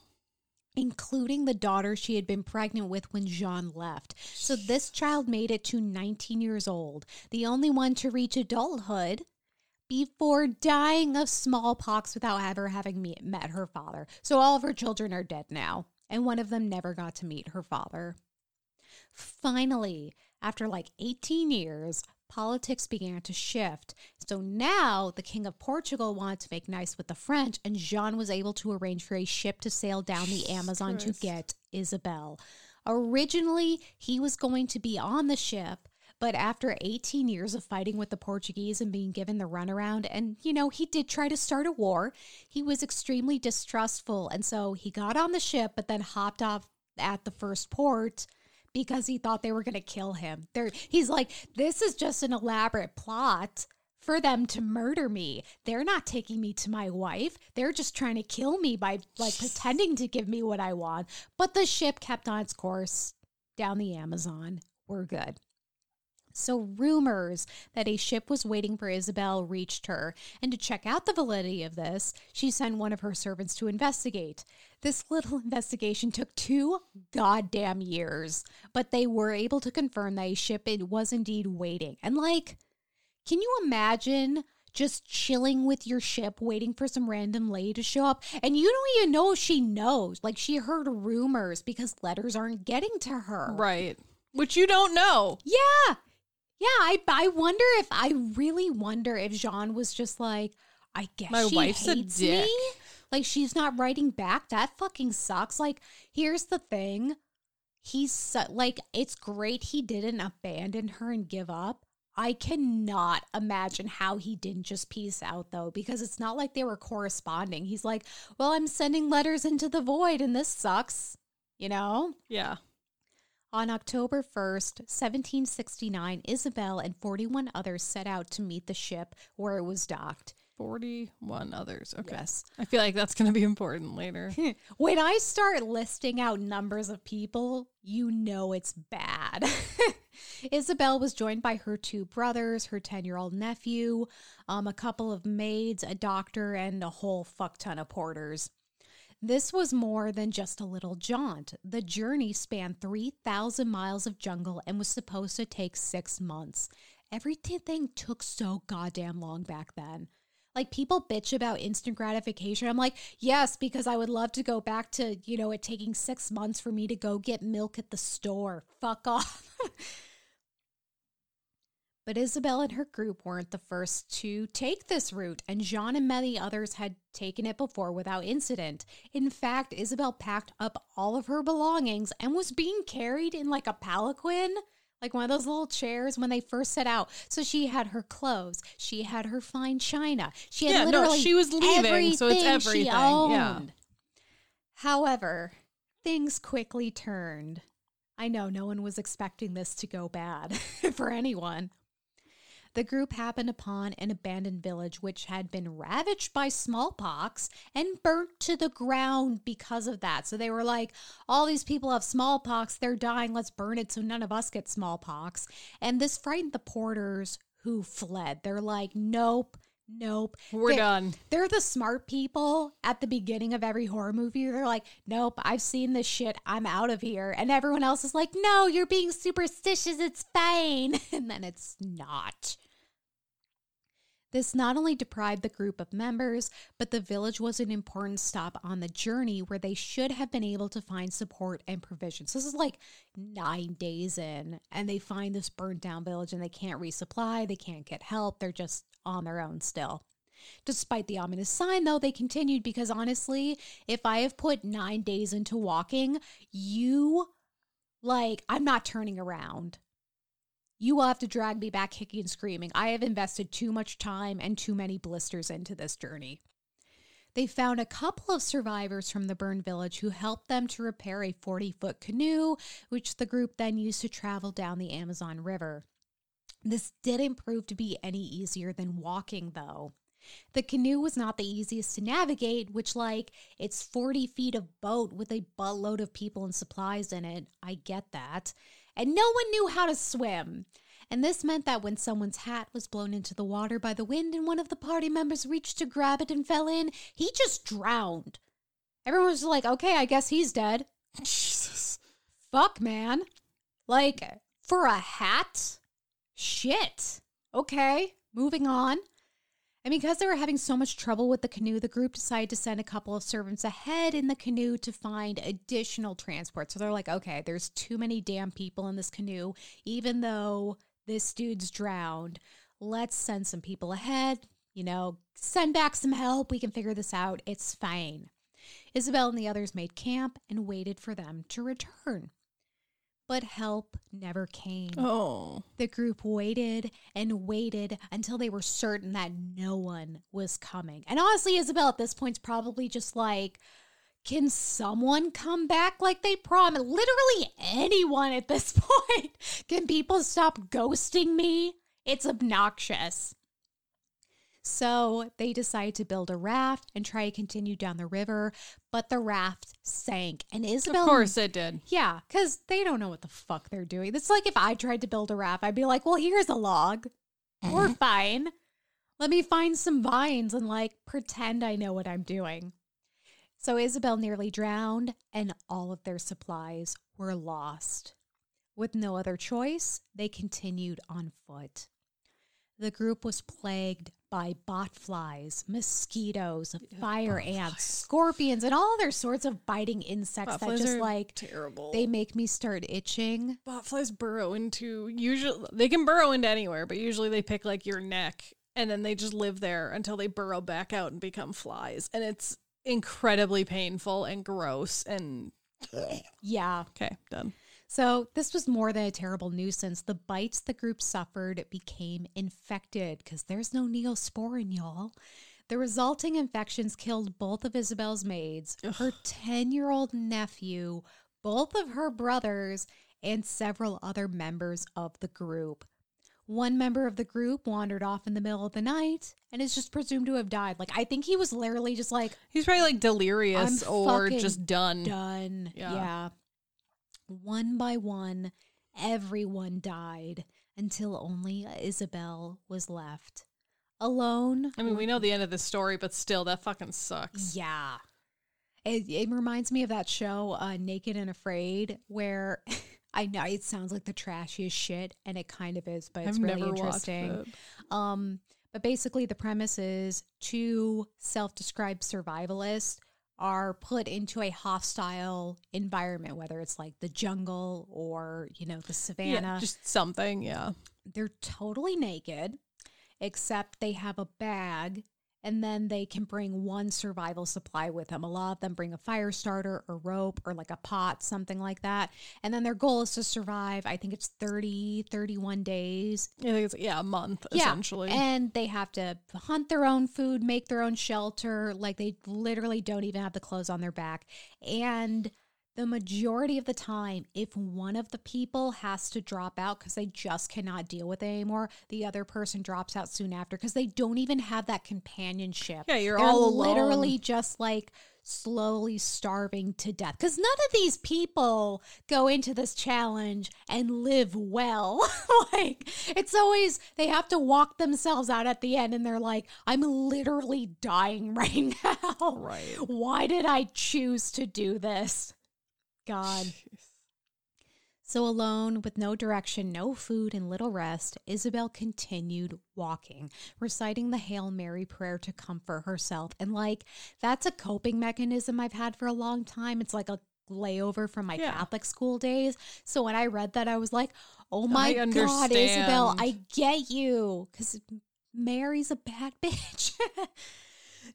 including the daughter she had been pregnant with when Jean left. So this child made it to 19 years old, the only one to reach adulthood before dying of smallpox without ever having me- met her father. So all of her children are dead now, and one of them never got to meet her father. Finally, after like 18 years, politics began to shift. So now the King of Portugal wanted to make nice with the French, and Jean was able to arrange for a ship to sail down the Amazon Christ. to get Isabel. Originally, he was going to be on the ship. But after 18 years of fighting with the Portuguese and being given the runaround, and you know, he did try to start a war, he was extremely distrustful. And so he got on the ship, but then hopped off at the first port because he thought they were going to kill him. They're, he's like, this is just an elaborate plot for them to murder me. They're not taking me to my wife. They're just trying to kill me by like pretending to give me what I want. But the ship kept on its course down the Amazon. We're good. So, rumors that a ship was waiting for Isabel reached her, and to check out the validity of this, she sent one of her servants to investigate. This little investigation took two goddamn years, but they were able to confirm that a ship it was indeed waiting. And like, can you imagine just chilling with your ship waiting for some random lady to show up and you don't even know if she knows like she heard rumors because letters aren't getting to her Right. Which you don't know. yeah yeah i i wonder if i really wonder if jean was just like i guess My she wife's a hates dick. me like she's not writing back that fucking sucks like here's the thing he's so, like it's great he didn't abandon her and give up I cannot imagine how he didn't just peace out though, because it's not like they were corresponding. He's like, Well, I'm sending letters into the void and this sucks, you know? Yeah. On October 1st, 1769, Isabel and 41 others set out to meet the ship where it was docked. 41 others. Okay. Yes. I feel like that's going to be important later. When I start listing out numbers of people, you know it's bad. Isabel was joined by her two brothers, her 10 year old nephew, um, a couple of maids, a doctor, and a whole fuck ton of porters. This was more than just a little jaunt. The journey spanned 3,000 miles of jungle and was supposed to take six months. Everything took so goddamn long back then. Like people bitch about instant gratification. I'm like, yes, because I would love to go back to, you know, it taking six months for me to go get milk at the store. Fuck off. But Isabel and her group weren't the first to take this route, and Jean and many others had taken it before without incident. In fact, Isabel packed up all of her belongings and was being carried in like a palanquin, like one of those little chairs when they first set out. So she had her clothes, she had her fine china, she had Yeah, no, she was leaving, so it's everything yeah. owned. However, things quickly turned. I know no one was expecting this to go bad for anyone. The group happened upon an abandoned village which had been ravaged by smallpox and burnt to the ground because of that. So they were like, all these people have smallpox, they're dying, let's burn it so none of us get smallpox. And this frightened the porters who fled. They're like, nope, nope. We're They're- done. They're the smart people at the beginning of every horror movie. They're like, nope, I've seen this shit. I'm out of here. And everyone else is like, no, you're being superstitious. It's fine. And then it's not. This not only deprived the group of members, but the village was an important stop on the journey where they should have been able to find support and provisions. This is like nine days in, and they find this burnt down village and they can't resupply, they can't get help, they're just on their own still. Despite the ominous sign, though, they continued because honestly, if I have put nine days into walking, you, like, I'm not turning around. You will have to drag me back kicking and screaming. I have invested too much time and too many blisters into this journey. They found a couple of survivors from the burned village who helped them to repair a 40 foot canoe, which the group then used to travel down the Amazon River. This didn't prove to be any easier than walking, though. The canoe was not the easiest to navigate, which, like, it's 40 feet of boat with a buttload of people and supplies in it. I get that. And no one knew how to swim. And this meant that when someone's hat was blown into the water by the wind and one of the party members reached to grab it and fell in, he just drowned. Everyone was like, okay, I guess he's dead. Jesus. Fuck, man. Like, for a hat? Shit. Okay, moving on. And because they were having so much trouble with the canoe, the group decided to send a couple of servants ahead in the canoe to find additional transport. So they're like, okay, there's too many damn people in this canoe, even though this dude's drowned. Let's send some people ahead, you know, send back some help. We can figure this out. It's fine. Isabel and the others made camp and waited for them to return. But help never came. Oh. The group waited and waited until they were certain that no one was coming. And honestly, Isabel at this point's probably just like, can someone come back like they promised? Literally anyone at this point. Can people stop ghosting me? It's obnoxious. So they decide to build a raft and try to continue down the river, but the raft sank. And Isabel. Of course it did. Yeah, because they don't know what the fuck they're doing. It's like if I tried to build a raft, I'd be like, well, here's a log. Eh? We're fine. Let me find some vines and like pretend I know what I'm doing. So Isabel nearly drowned, and all of their supplies were lost. With no other choice, they continued on foot. The group was plagued by botflies, mosquitoes, fire ants, scorpions, and all other sorts of biting insects that Botflies just like terrible. they make me start itching. Botflies burrow into usually they can burrow into anywhere, but usually they pick like your neck and then they just live there until they burrow back out and become flies. And it's incredibly painful and gross and Yeah. okay, done. So, this was more than a terrible nuisance. The bites the group suffered became infected because there's no neosporin, y'all. The resulting infections killed both of Isabel's maids, her 10 year old nephew, both of her brothers, and several other members of the group. One member of the group wandered off in the middle of the night and is just presumed to have died. Like, I think he was literally just like, He's probably like delirious or just done. done. Yeah. Yeah. One by one, everyone died until only Isabel was left. Alone. I mean, we know the end of the story, but still, that fucking sucks. Yeah. It, it reminds me of that show, uh, Naked and Afraid, where I know it sounds like the trashiest shit, and it kind of is, but it's I've really never watched interesting. it. Um, but basically, the premise is two self described survivalists are put into a hostile environment, whether it's like the jungle or, you know, the savannah. Yeah, just something. Yeah. They're totally naked, except they have a bag. And then they can bring one survival supply with them. A lot of them bring a fire starter or rope or like a pot, something like that. And then their goal is to survive, I think it's 30, 31 days. I think it's yeah a month essentially. And they have to hunt their own food, make their own shelter. Like they literally don't even have the clothes on their back. And the majority of the time, if one of the people has to drop out because they just cannot deal with it anymore, the other person drops out soon after because they don't even have that companionship. Yeah, you're They're all alone. literally just like slowly starving to death because none of these people go into this challenge and live well like it's always they have to walk themselves out at the end and they're like i'm literally dying right now Right. why did i choose to do this god so alone with no direction, no food, and little rest, Isabel continued walking, reciting the Hail Mary prayer to comfort herself. And like, that's a coping mechanism I've had for a long time. It's like a layover from my Yeah. Catholic school days. So when I read that, I was like, oh my God, Isabel. I get you. Because Mary's a bad bitch.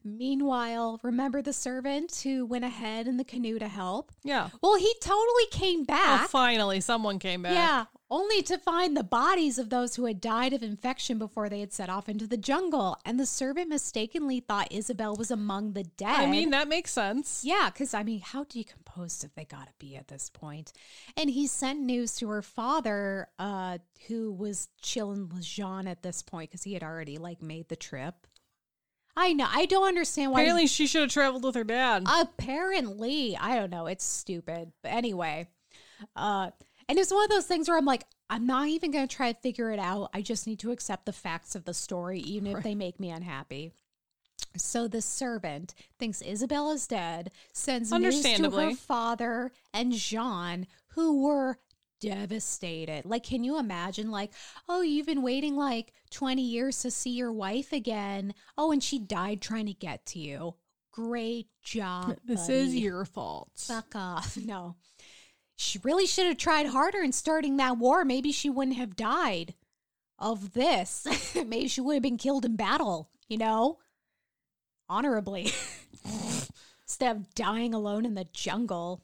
Meanwhile, remember the servant who went ahead in the canoe to help? Yeah. Well, he totally came Oh, back. finally, someone came back. Yeah, only to find the bodies of those who had died of infection before they had set off into the jungle. And the servant mistakenly thought Isabel was among the dead. I mean, that makes sense. yeah, because I mean, how decomposed have they got to be at this point? And he sent news to her father, uh, who was chilling with Jean at this point because he had already like made the trip. I know. I don't understand why. Apparently, she should have traveled with her dad. Apparently, I don't know. It's stupid. But anyway, uh, and it's one of those things where I'm like, I'm not even going to try to figure it out. I just need to accept the facts of the story, even if they make me unhappy. So the servant thinks Isabel is dead, sends news to her father and Jean, who were devastated. Like, can you imagine? Like, oh, you've been waiting like 20 years to see your wife again. Oh, and she died trying to get to you. Great job. this buddy. is your fault. Fuck off. No. She really should have tried harder in starting that war. Maybe she wouldn't have died of this. Maybe she would have been killed in battle, you know? Honorably. Instead of dying alone in the jungle.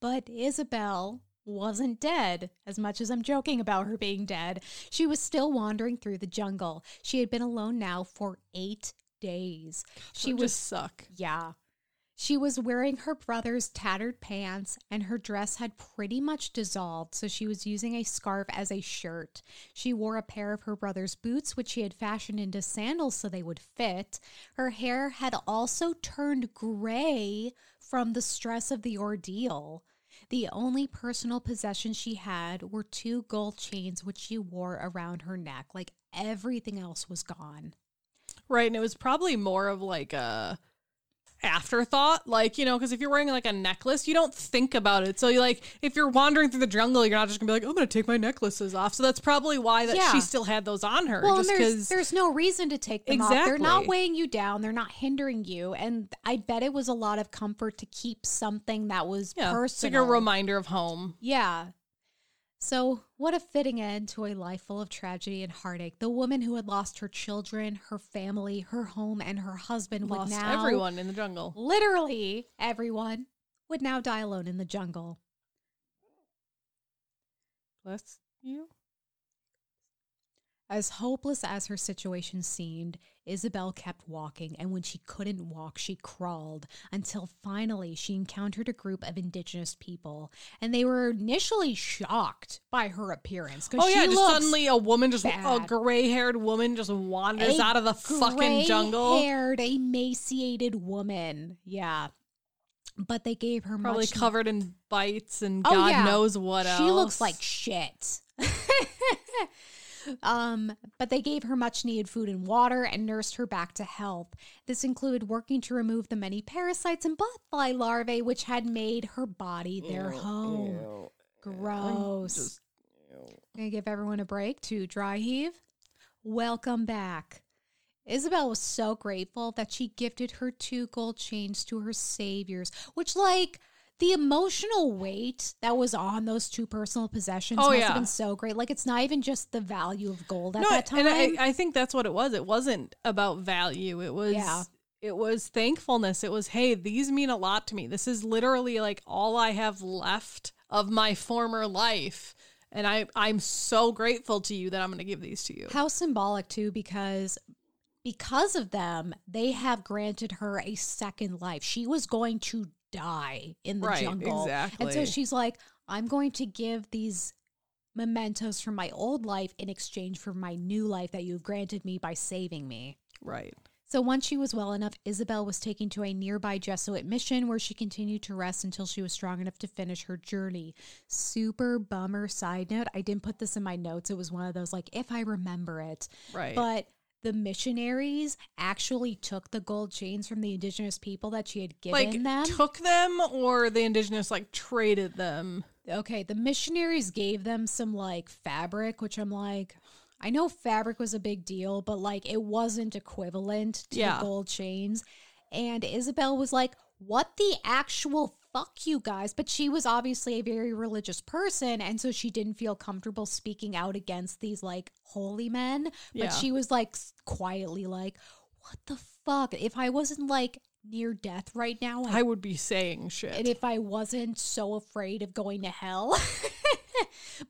But Isabel wasn't dead. As much as I'm joking about her being dead, she was still wandering through the jungle. She had been alone now for eight days. She She was just suck. yeah. She was wearing her brother's tattered pants, and her dress had pretty much dissolved, so she was using a scarf as a shirt. She wore a pair of her brother's boots, which she had fashioned into sandals so they would fit. Her hair had also turned gray from the stress of the ordeal. The only personal possessions she had were two gold chains, which she wore around her neck. Like everything else was gone. Right. And it was probably more of like a afterthought like you know because if you're wearing like a necklace you don't think about it so you like if you're wandering through the jungle you're not just gonna be like i'm gonna take my necklaces off so that's probably why that Yeah. she still had those on her Well, just and there's, because there's no reason to take them off. They're not weighing you down. They're not hindering you. And I bet it was a lot of comfort to keep something that was yeah it's like personal. a reminder of home Yeah. So, what a fitting end to a life full of tragedy and heartache. The woman who had lost her children, her family, her home, and her husband lost would now everyone in the jungle literally everyone would now die alone in the jungle. bless you As hopeless as her situation seemed, Isabel kept walking, and when she couldn't walk, she crawled until finally she encountered a group of indigenous people, and they were initially shocked by her appearance. oh yeah just suddenly a woman just a gray-haired woman just wanders a out of the fucking jungle Gray-haired, emaciated woman. Yeah. But they gave her probably much covered in bites and Oh, god yeah. knows what else She looks like shit. um, but they gave her much needed food and water and nursed her back to health. This included working to remove the many parasites and butterfly larvae which had made her body their home. Gross. just- Gonna give everyone a break to dry heave. Welcome back. Isabel was so grateful that she gifted her two gold chains to her saviors, which, like, the emotional weight that was on those two personal possessions Oh, must yeah. have been so great. Like, it's not even just the value of gold at no, that time. and I, I think that's what it was. It wasn't about value. It was Yeah. it was thankfulness. It was, hey, these mean a lot to me. This is literally like all I have left of my former life. And I I'm so grateful to you that I'm gonna give these to you. How symbolic too, because because of them, they have granted her a second life. She was going to die in the Right, jungle. And so she's like, I'm going to give these mementos from my old life in exchange for my new life that you've granted me by saving me. Right. So once she was well enough, Isabel was taken to a nearby Jesuit mission where she continued to rest until she was strong enough to finish her journey. Super bummer side note. I didn't put this in my notes. It was one of those like if I remember it. Right. But the missionaries actually took the gold chains from the indigenous people that she had given like them. took them or the indigenous like traded them. okay, the missionaries gave them some like fabric, which I'm like, I know fabric was a big deal, but like it wasn't equivalent to Yeah. the gold chains. And Isabel was like, what the actual fuck you guys? But she was obviously a very religious person. And so she didn't feel comfortable speaking out against these like holy men. But Yeah. she was like quietly like, what the fuck? If I wasn't like near death right now, I I would be saying shit. and if I wasn't so afraid of going to hell.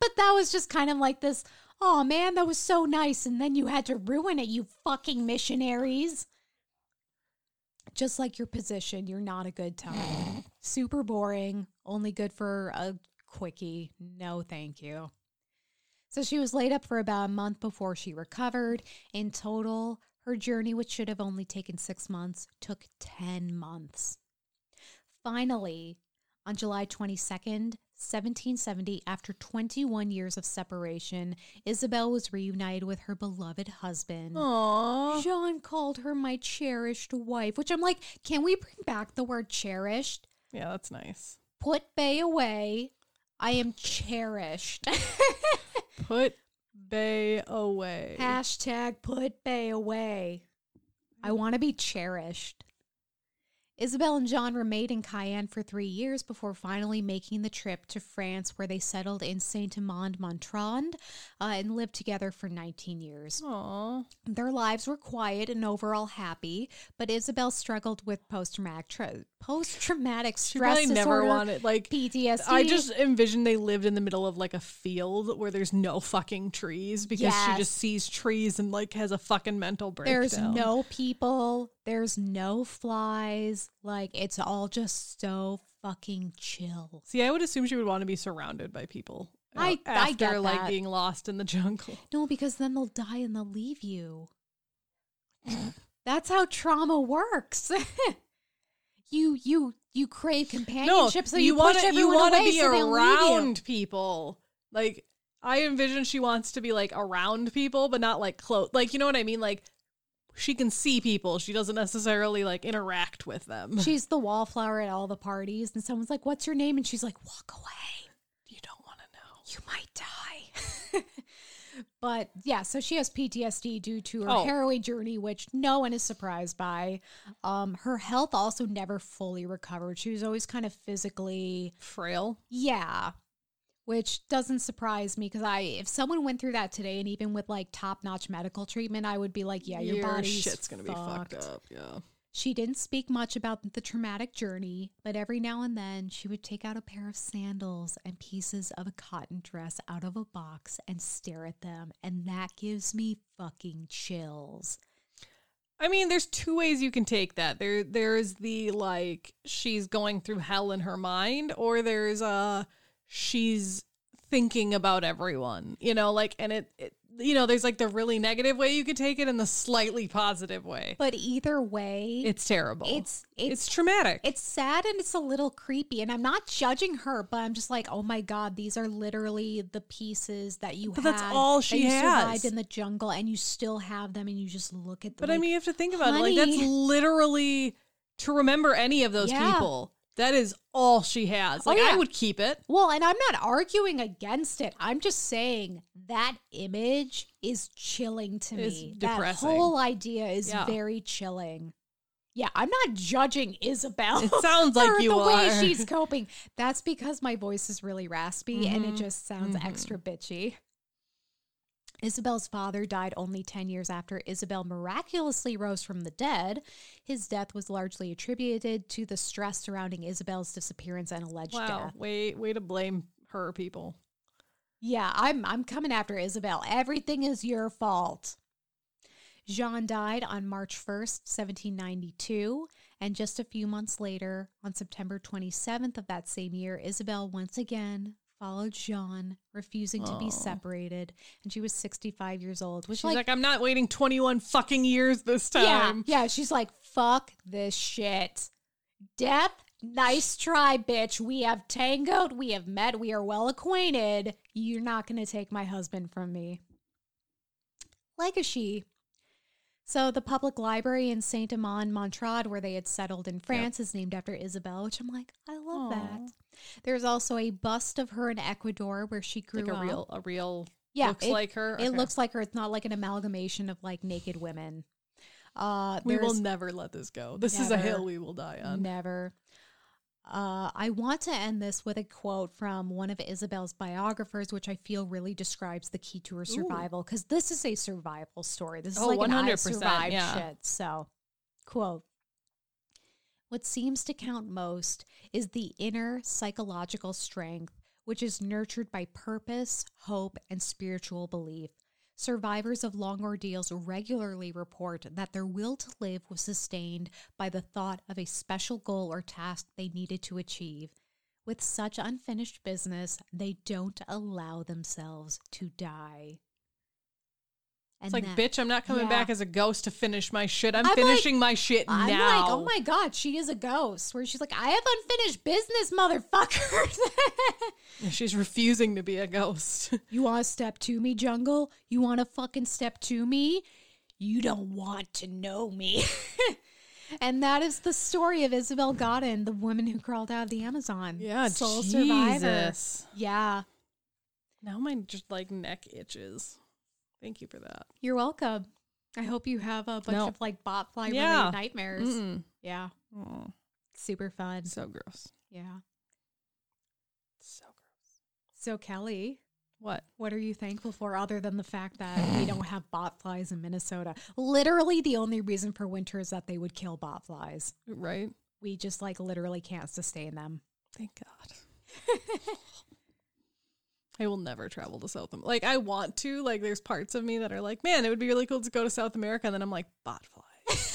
but that was just kind of like this, oh man, that was so nice. And then you had to ruin it, you fucking missionaries. Just like your position, you're not a good time. Super boring, only good for a quickie. No, thank you. So she was laid up for about a month before she recovered. In total, her journey, which should have only taken six months, took 10 months. Finally, on July 22nd, 1770, after 21 years of separation, Isabel was reunited with her beloved husband. Aww. Jean called her my cherished wife, which I'm like, can we bring back the word cherished? Yeah, that's nice. Put Bay away. I am cherished. Put Bay away. Hashtag put Bay away. I want to be cherished. Isabel and John remained in Cayenne for three years before finally making the trip to France, where they settled in Saint Amand Montrond uh, and lived together for 19 years. Aww. Their lives were quiet and overall happy, but Isabel struggled with post traumatic tra- post traumatic She stress probably disorder, never wanted like PTSD. I just envisioned they lived in the middle of like a field where there's no fucking trees because she just sees trees and like has a fucking mental breakdown. There's no people. There's no flies. Like it's all just so fucking chill. See, I would assume she would want to be surrounded by people. I- I after get like that. being lost in the jungle. No, because then they'll die and they'll leave you. That's how trauma works. you you you crave companionship, so you, wanna push everyone wanna away be so you. around people. Like I envision she wants to be like around people, but not like close. Like you know what I mean? Like she can see people. She doesn't necessarily like interact with them. She's the wallflower at all the parties, and someone's like, "What's your name?" And she's like, "Walk away. you don't want to know. You might die." but yeah, so she has PTSD due to her Oh. harrowing journey, which no one is surprised by. Um, her health also never fully recovered. She was always kind of physically Frail. Yeah. Which doesn't surprise me because I, if someone went through that today and even with like top notch medical treatment, I would be like, yeah, your, body's shit's gonna be fucked fucked. up. Yeah. She didn't speak much about the traumatic journey, but every now and then she would take out a pair of sandals and pieces of a cotton dress out of a box and stare at them. And that gives me fucking chills. I mean, there's two ways you can take that. There, there's the like she's going through hell in her mind, or there's uh she's thinking about everyone. You know, like and it, it you know, there's like the really negative way you could take it and the slightly positive way. But either way, It's terrible. it's, it's, it's, traumatic. it's sad and it's a little creepy. And I'm not judging her, but I'm just like, oh my God, these are literally the pieces that you But had. that's all that she you has. survived in the jungle and you still have them and you just look at them. but I mean, you have to think about it. Like that's literally to remember any of those Yeah. people. That is all she has. Oh, Like I would keep it. Well, and I'm not arguing against it. I'm just saying that image is chilling to It's me. depressing. That whole idea is Yeah. very chilling. Yeah, I'm not judging Isabel. It sounds like you the way she's coping. That's because my voice is really raspy and Mm-hmm. it just sounds extra bitchy. Isabel's father died only 10 years after Isabel miraculously rose from the dead. His death was largely attributed to the stress surrounding Isabel's disappearance and alleged Wow. death. Way way to blame her people. Yeah, I'm I'm coming after Isabel. Everything is your fault. Jean died on March 1st, 1792, and just a few months later, on September 27th of that same year, Isabel once again followed Jean, refusing to be separated, and she was 65 years old, which She's like, like, I'm not waiting 21 fucking years this yeah, time. yeah, she's like, fuck this shit. Death, nice try, bitch. We have tangoed, we have met, we are well acquainted. You're not going to take my husband from me. Legacy. So the public library in Saint Amand, Montrond, where they had settled in France, is named after Isabel, which I'm like, I love Aw. that. There's also a bust of her in Ecuador where she grew Like a up. real, a real. Yeah, looks it- like her. It looks like her. It's not like an amalgamation of like naked women. Uh, We will never let this go. This is a hill we will die on. Never. Uh, I want to end this with a quote from one of Isabel's biographers, which I feel really describes the key to her survival. Because this is a survival story. This is Oh, like an I 100%, survived yeah. shit. So, quote. What seems to count most is the inner psychological strength, which is nurtured by purpose, hope, and spiritual belief. Survivors of long ordeals regularly report that their will to live was sustained by the thought of a special goal or task they needed to achieve. With such unfinished business, they don't allow themselves to die. It's like, that- bitch, I'm not coming yeah. back as a ghost to finish my shit. I'm, I'm like- finishing my shit I'm now. like, oh my god, she is a ghost. Where she's like, I have unfinished business, motherfucker. She's refusing to be a ghost. you want to step to me, jungle? You want to fucking step to me? You don't want to know me. and that is the story of Isabel Godin, the woman who crawled out of the Amazon. yeah, sole Jesus. survivor. Yeah, Now my just like neck itches. Thank you for that. you're welcome. I hope you have a bunch No. of like botfly Yeah. related nightmares. Mm-mm. Yeah, Oh, super fun. so gross. Yeah. So Kelley, What? What are you thankful for other than the fact that we don't have botflies in Minnesota? Literally, the only reason for winter is that they would kill botflies. Right? We just like literally can't sustain them. Thank God. I will never travel to South America. Like I want to. Like there's parts of me that are like, man, it would be really cool to go to South America. And then I'm like, botflies.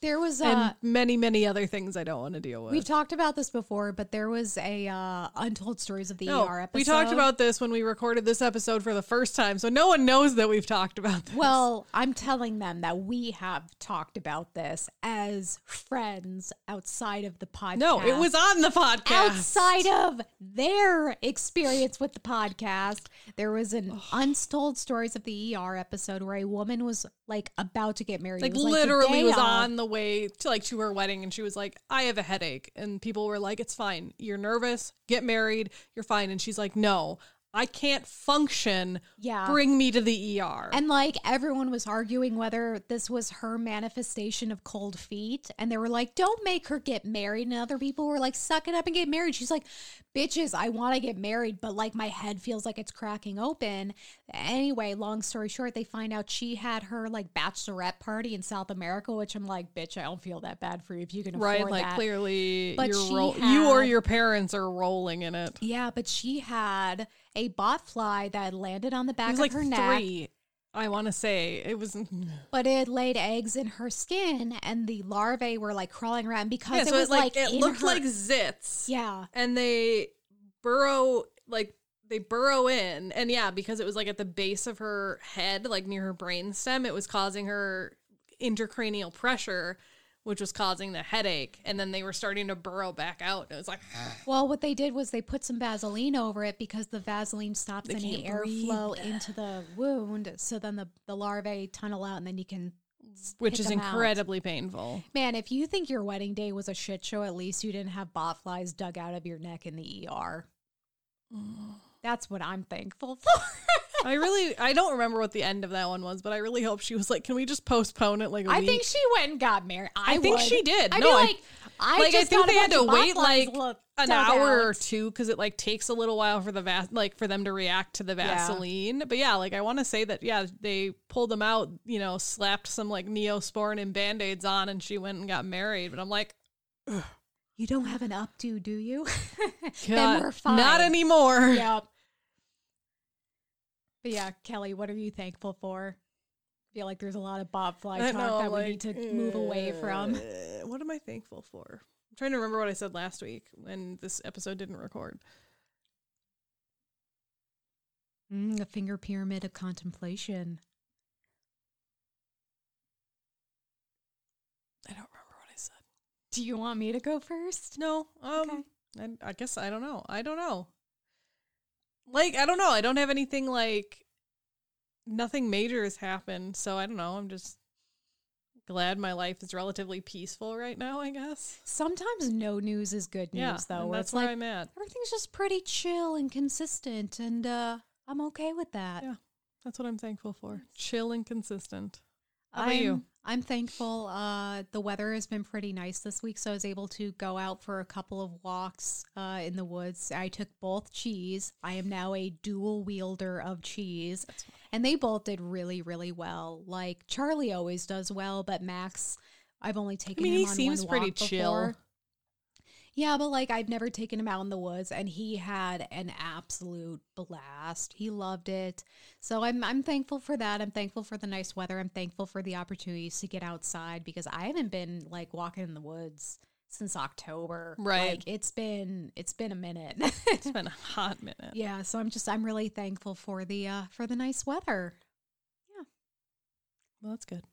There was and a. many, many other things I don't want to deal with. We've talked about this before, but there was a uh, untold stories of the no, ER episode. we talked about this when we recorded this episode for the first time, so no one knows that we've talked about this. Well, I'm telling them that we have talked about this as friends outside of the podcast. no, it was on the podcast. outside of their experience with the podcast. There was an untold stories of the ER episode where a woman was like about to get married. like was, the literally was on the way to like to her wedding and she was like i have a headache. And people were like it's fine. You're nervous. Get married. You're fine. And she's like no i can't function Yeah. bring me to the er And like everyone was arguing whether this was her manifestation of cold feet. And they were like, don't make her get married. And other people were like, suck it up and get married. She's like, bitches, I want to get married, but like my head feels like it's cracking open. Anyway, long story short, they find out she had her like bachelorette party in South America, which I'm like, bitch, I don't feel that bad for you if you can afford right like that. clearly But ro- you or your parents are rolling in it Yeah, but she had a bot fly that landed on the back of like her neck. three i want to say. It was but it laid eggs in her skin and the larvae were like crawling around because yeah it so was it like, it looked her- like zits. Yeah. And they burrow like they burrow in. And yeah because it was like at the base of her head like near her brainstem it was causing her intracranial pressure which was causing the headache and then they were starting to burrow back out and it was like well what they did was they put some vaseline over it because the vaseline stops any airflow into the wound so then the, the larvae tunnel out and then you can which is them out. incredibly painful. Man if you think your wedding day was a shit show at least you didn't have bot flies dug out of your neck in the er that's what i'm thankful for i really i don't remember what the end of that one was but i really hope she was like can we just postpone it like a I week think she went and got married. I, I think would. she did. I'd No, be I- like, I like I just think got a they had bunch to of wait like look- an hour or two because it like takes a little while for the vas like for them to react to the Vaseline. But yeah, like I want to say that yeah they pulled them out, you know, slapped some like neosporin and band aids on, and she went and got married. But I'm like, You don't have an updo, do you? then God, we're fine. not anymore. Yep. But yeah, Kelley, what are you thankful for? I feel like there's a lot of bot fly talk know, that we need to move away from. uh, What am I thankful for? I'm trying to remember what I said last week when this episode didn't record. Mm, a finger pyramid of contemplation. I don't remember what I said. Do you want me to go first? No. Um Okay. I, I guess I don't know. I don't know. Like I don't know. I don't have anything like nothing major has happened, so I don't know. I'm just glad my life is relatively peaceful right now, I guess. Sometimes no news is good news, yeah, though. Where that's it's where like I'm at. everything's just pretty chill and consistent, and uh, I'm okay with that. Yeah. That's what I'm thankful for. Chill and consistent. How about I'm, you? I'm thankful. Uh, the weather has been pretty nice this week, so I was able to go out for a couple of walks uh, in the woods. I took both cheese. I am now a dual wielder of cheese, and they both did really, really well. Like Charlie always does well, but Max, I've only I taken mean, him he on seems pretty chill. before. Yeah, but like I've never taken him out in the woods and he had an absolute blast. He loved it. So I'm I'm thankful for that. I'm thankful for the nice weather. I'm thankful for the opportunities to get outside because I haven't been like walking in the woods since October. Right. Like it's been it's been a minute. It's been a hot minute. yeah, so I'm just I'm really thankful for the uh for the nice weather. Yeah. Well, that's good.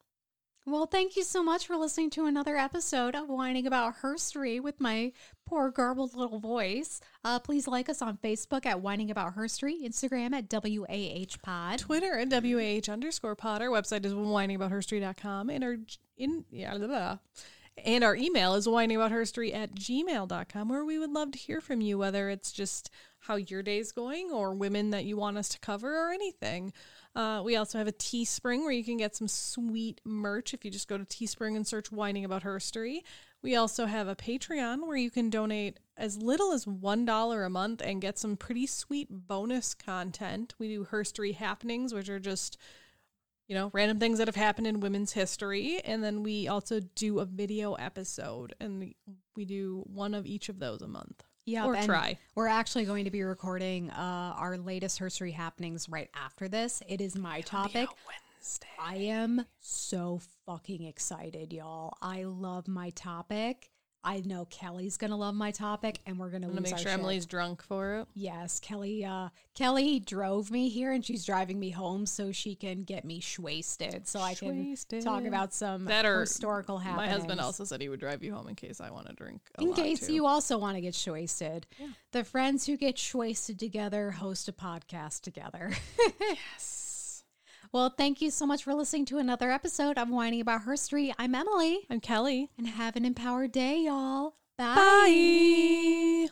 Well, thank you so much for listening to another episode of Whining About Herstory with my poor garbled little voice. Uh, please like us on Facebook at Whining About Herstory, Instagram at WAH Pod. Twitter at WAH underscore pod. Our website is whiningaboutherstory.com and our in yeah blah, blah. and our email is whiningaboutherstory at gmail.com where we would love to hear from you, whether it's just how your day's going or women that you want us to cover or anything. Uh, we also have a Teespring where you can get some sweet merch if you just go to Teespring and search Whining About Herstory. We also have a Patreon where you can donate as little as $1 a month and get some pretty sweet bonus content. We do Herstory happenings, which are just, you know, random things that have happened in women's history. And then we also do a video episode, and we do one of each of those a month. Yep, or try. We're actually going to be recording uh, our latest Herstory happenings right after this. It is my topic. Wednesday. I am so fucking excited, y'all. I love my topic. I know Kelley's gonna love my topic, and we're gonna I'm gonna make sure shit. Emily's drunk for it. Yes, Kelley. Uh, Kelley drove me here, and she's driving me home so she can get me wasted, so I can Shwasted. talk about some That or historical happenings. My husband also said he would drive you home in case I want to drink. A In case too. you also want to get wasted, the friends who get wasted together host a podcast together. yes. Well, thank you so much for listening to another episode of Whining About Herstory. I'm Emily, I'm Kelley. and have an empowered day, y'all. Bye.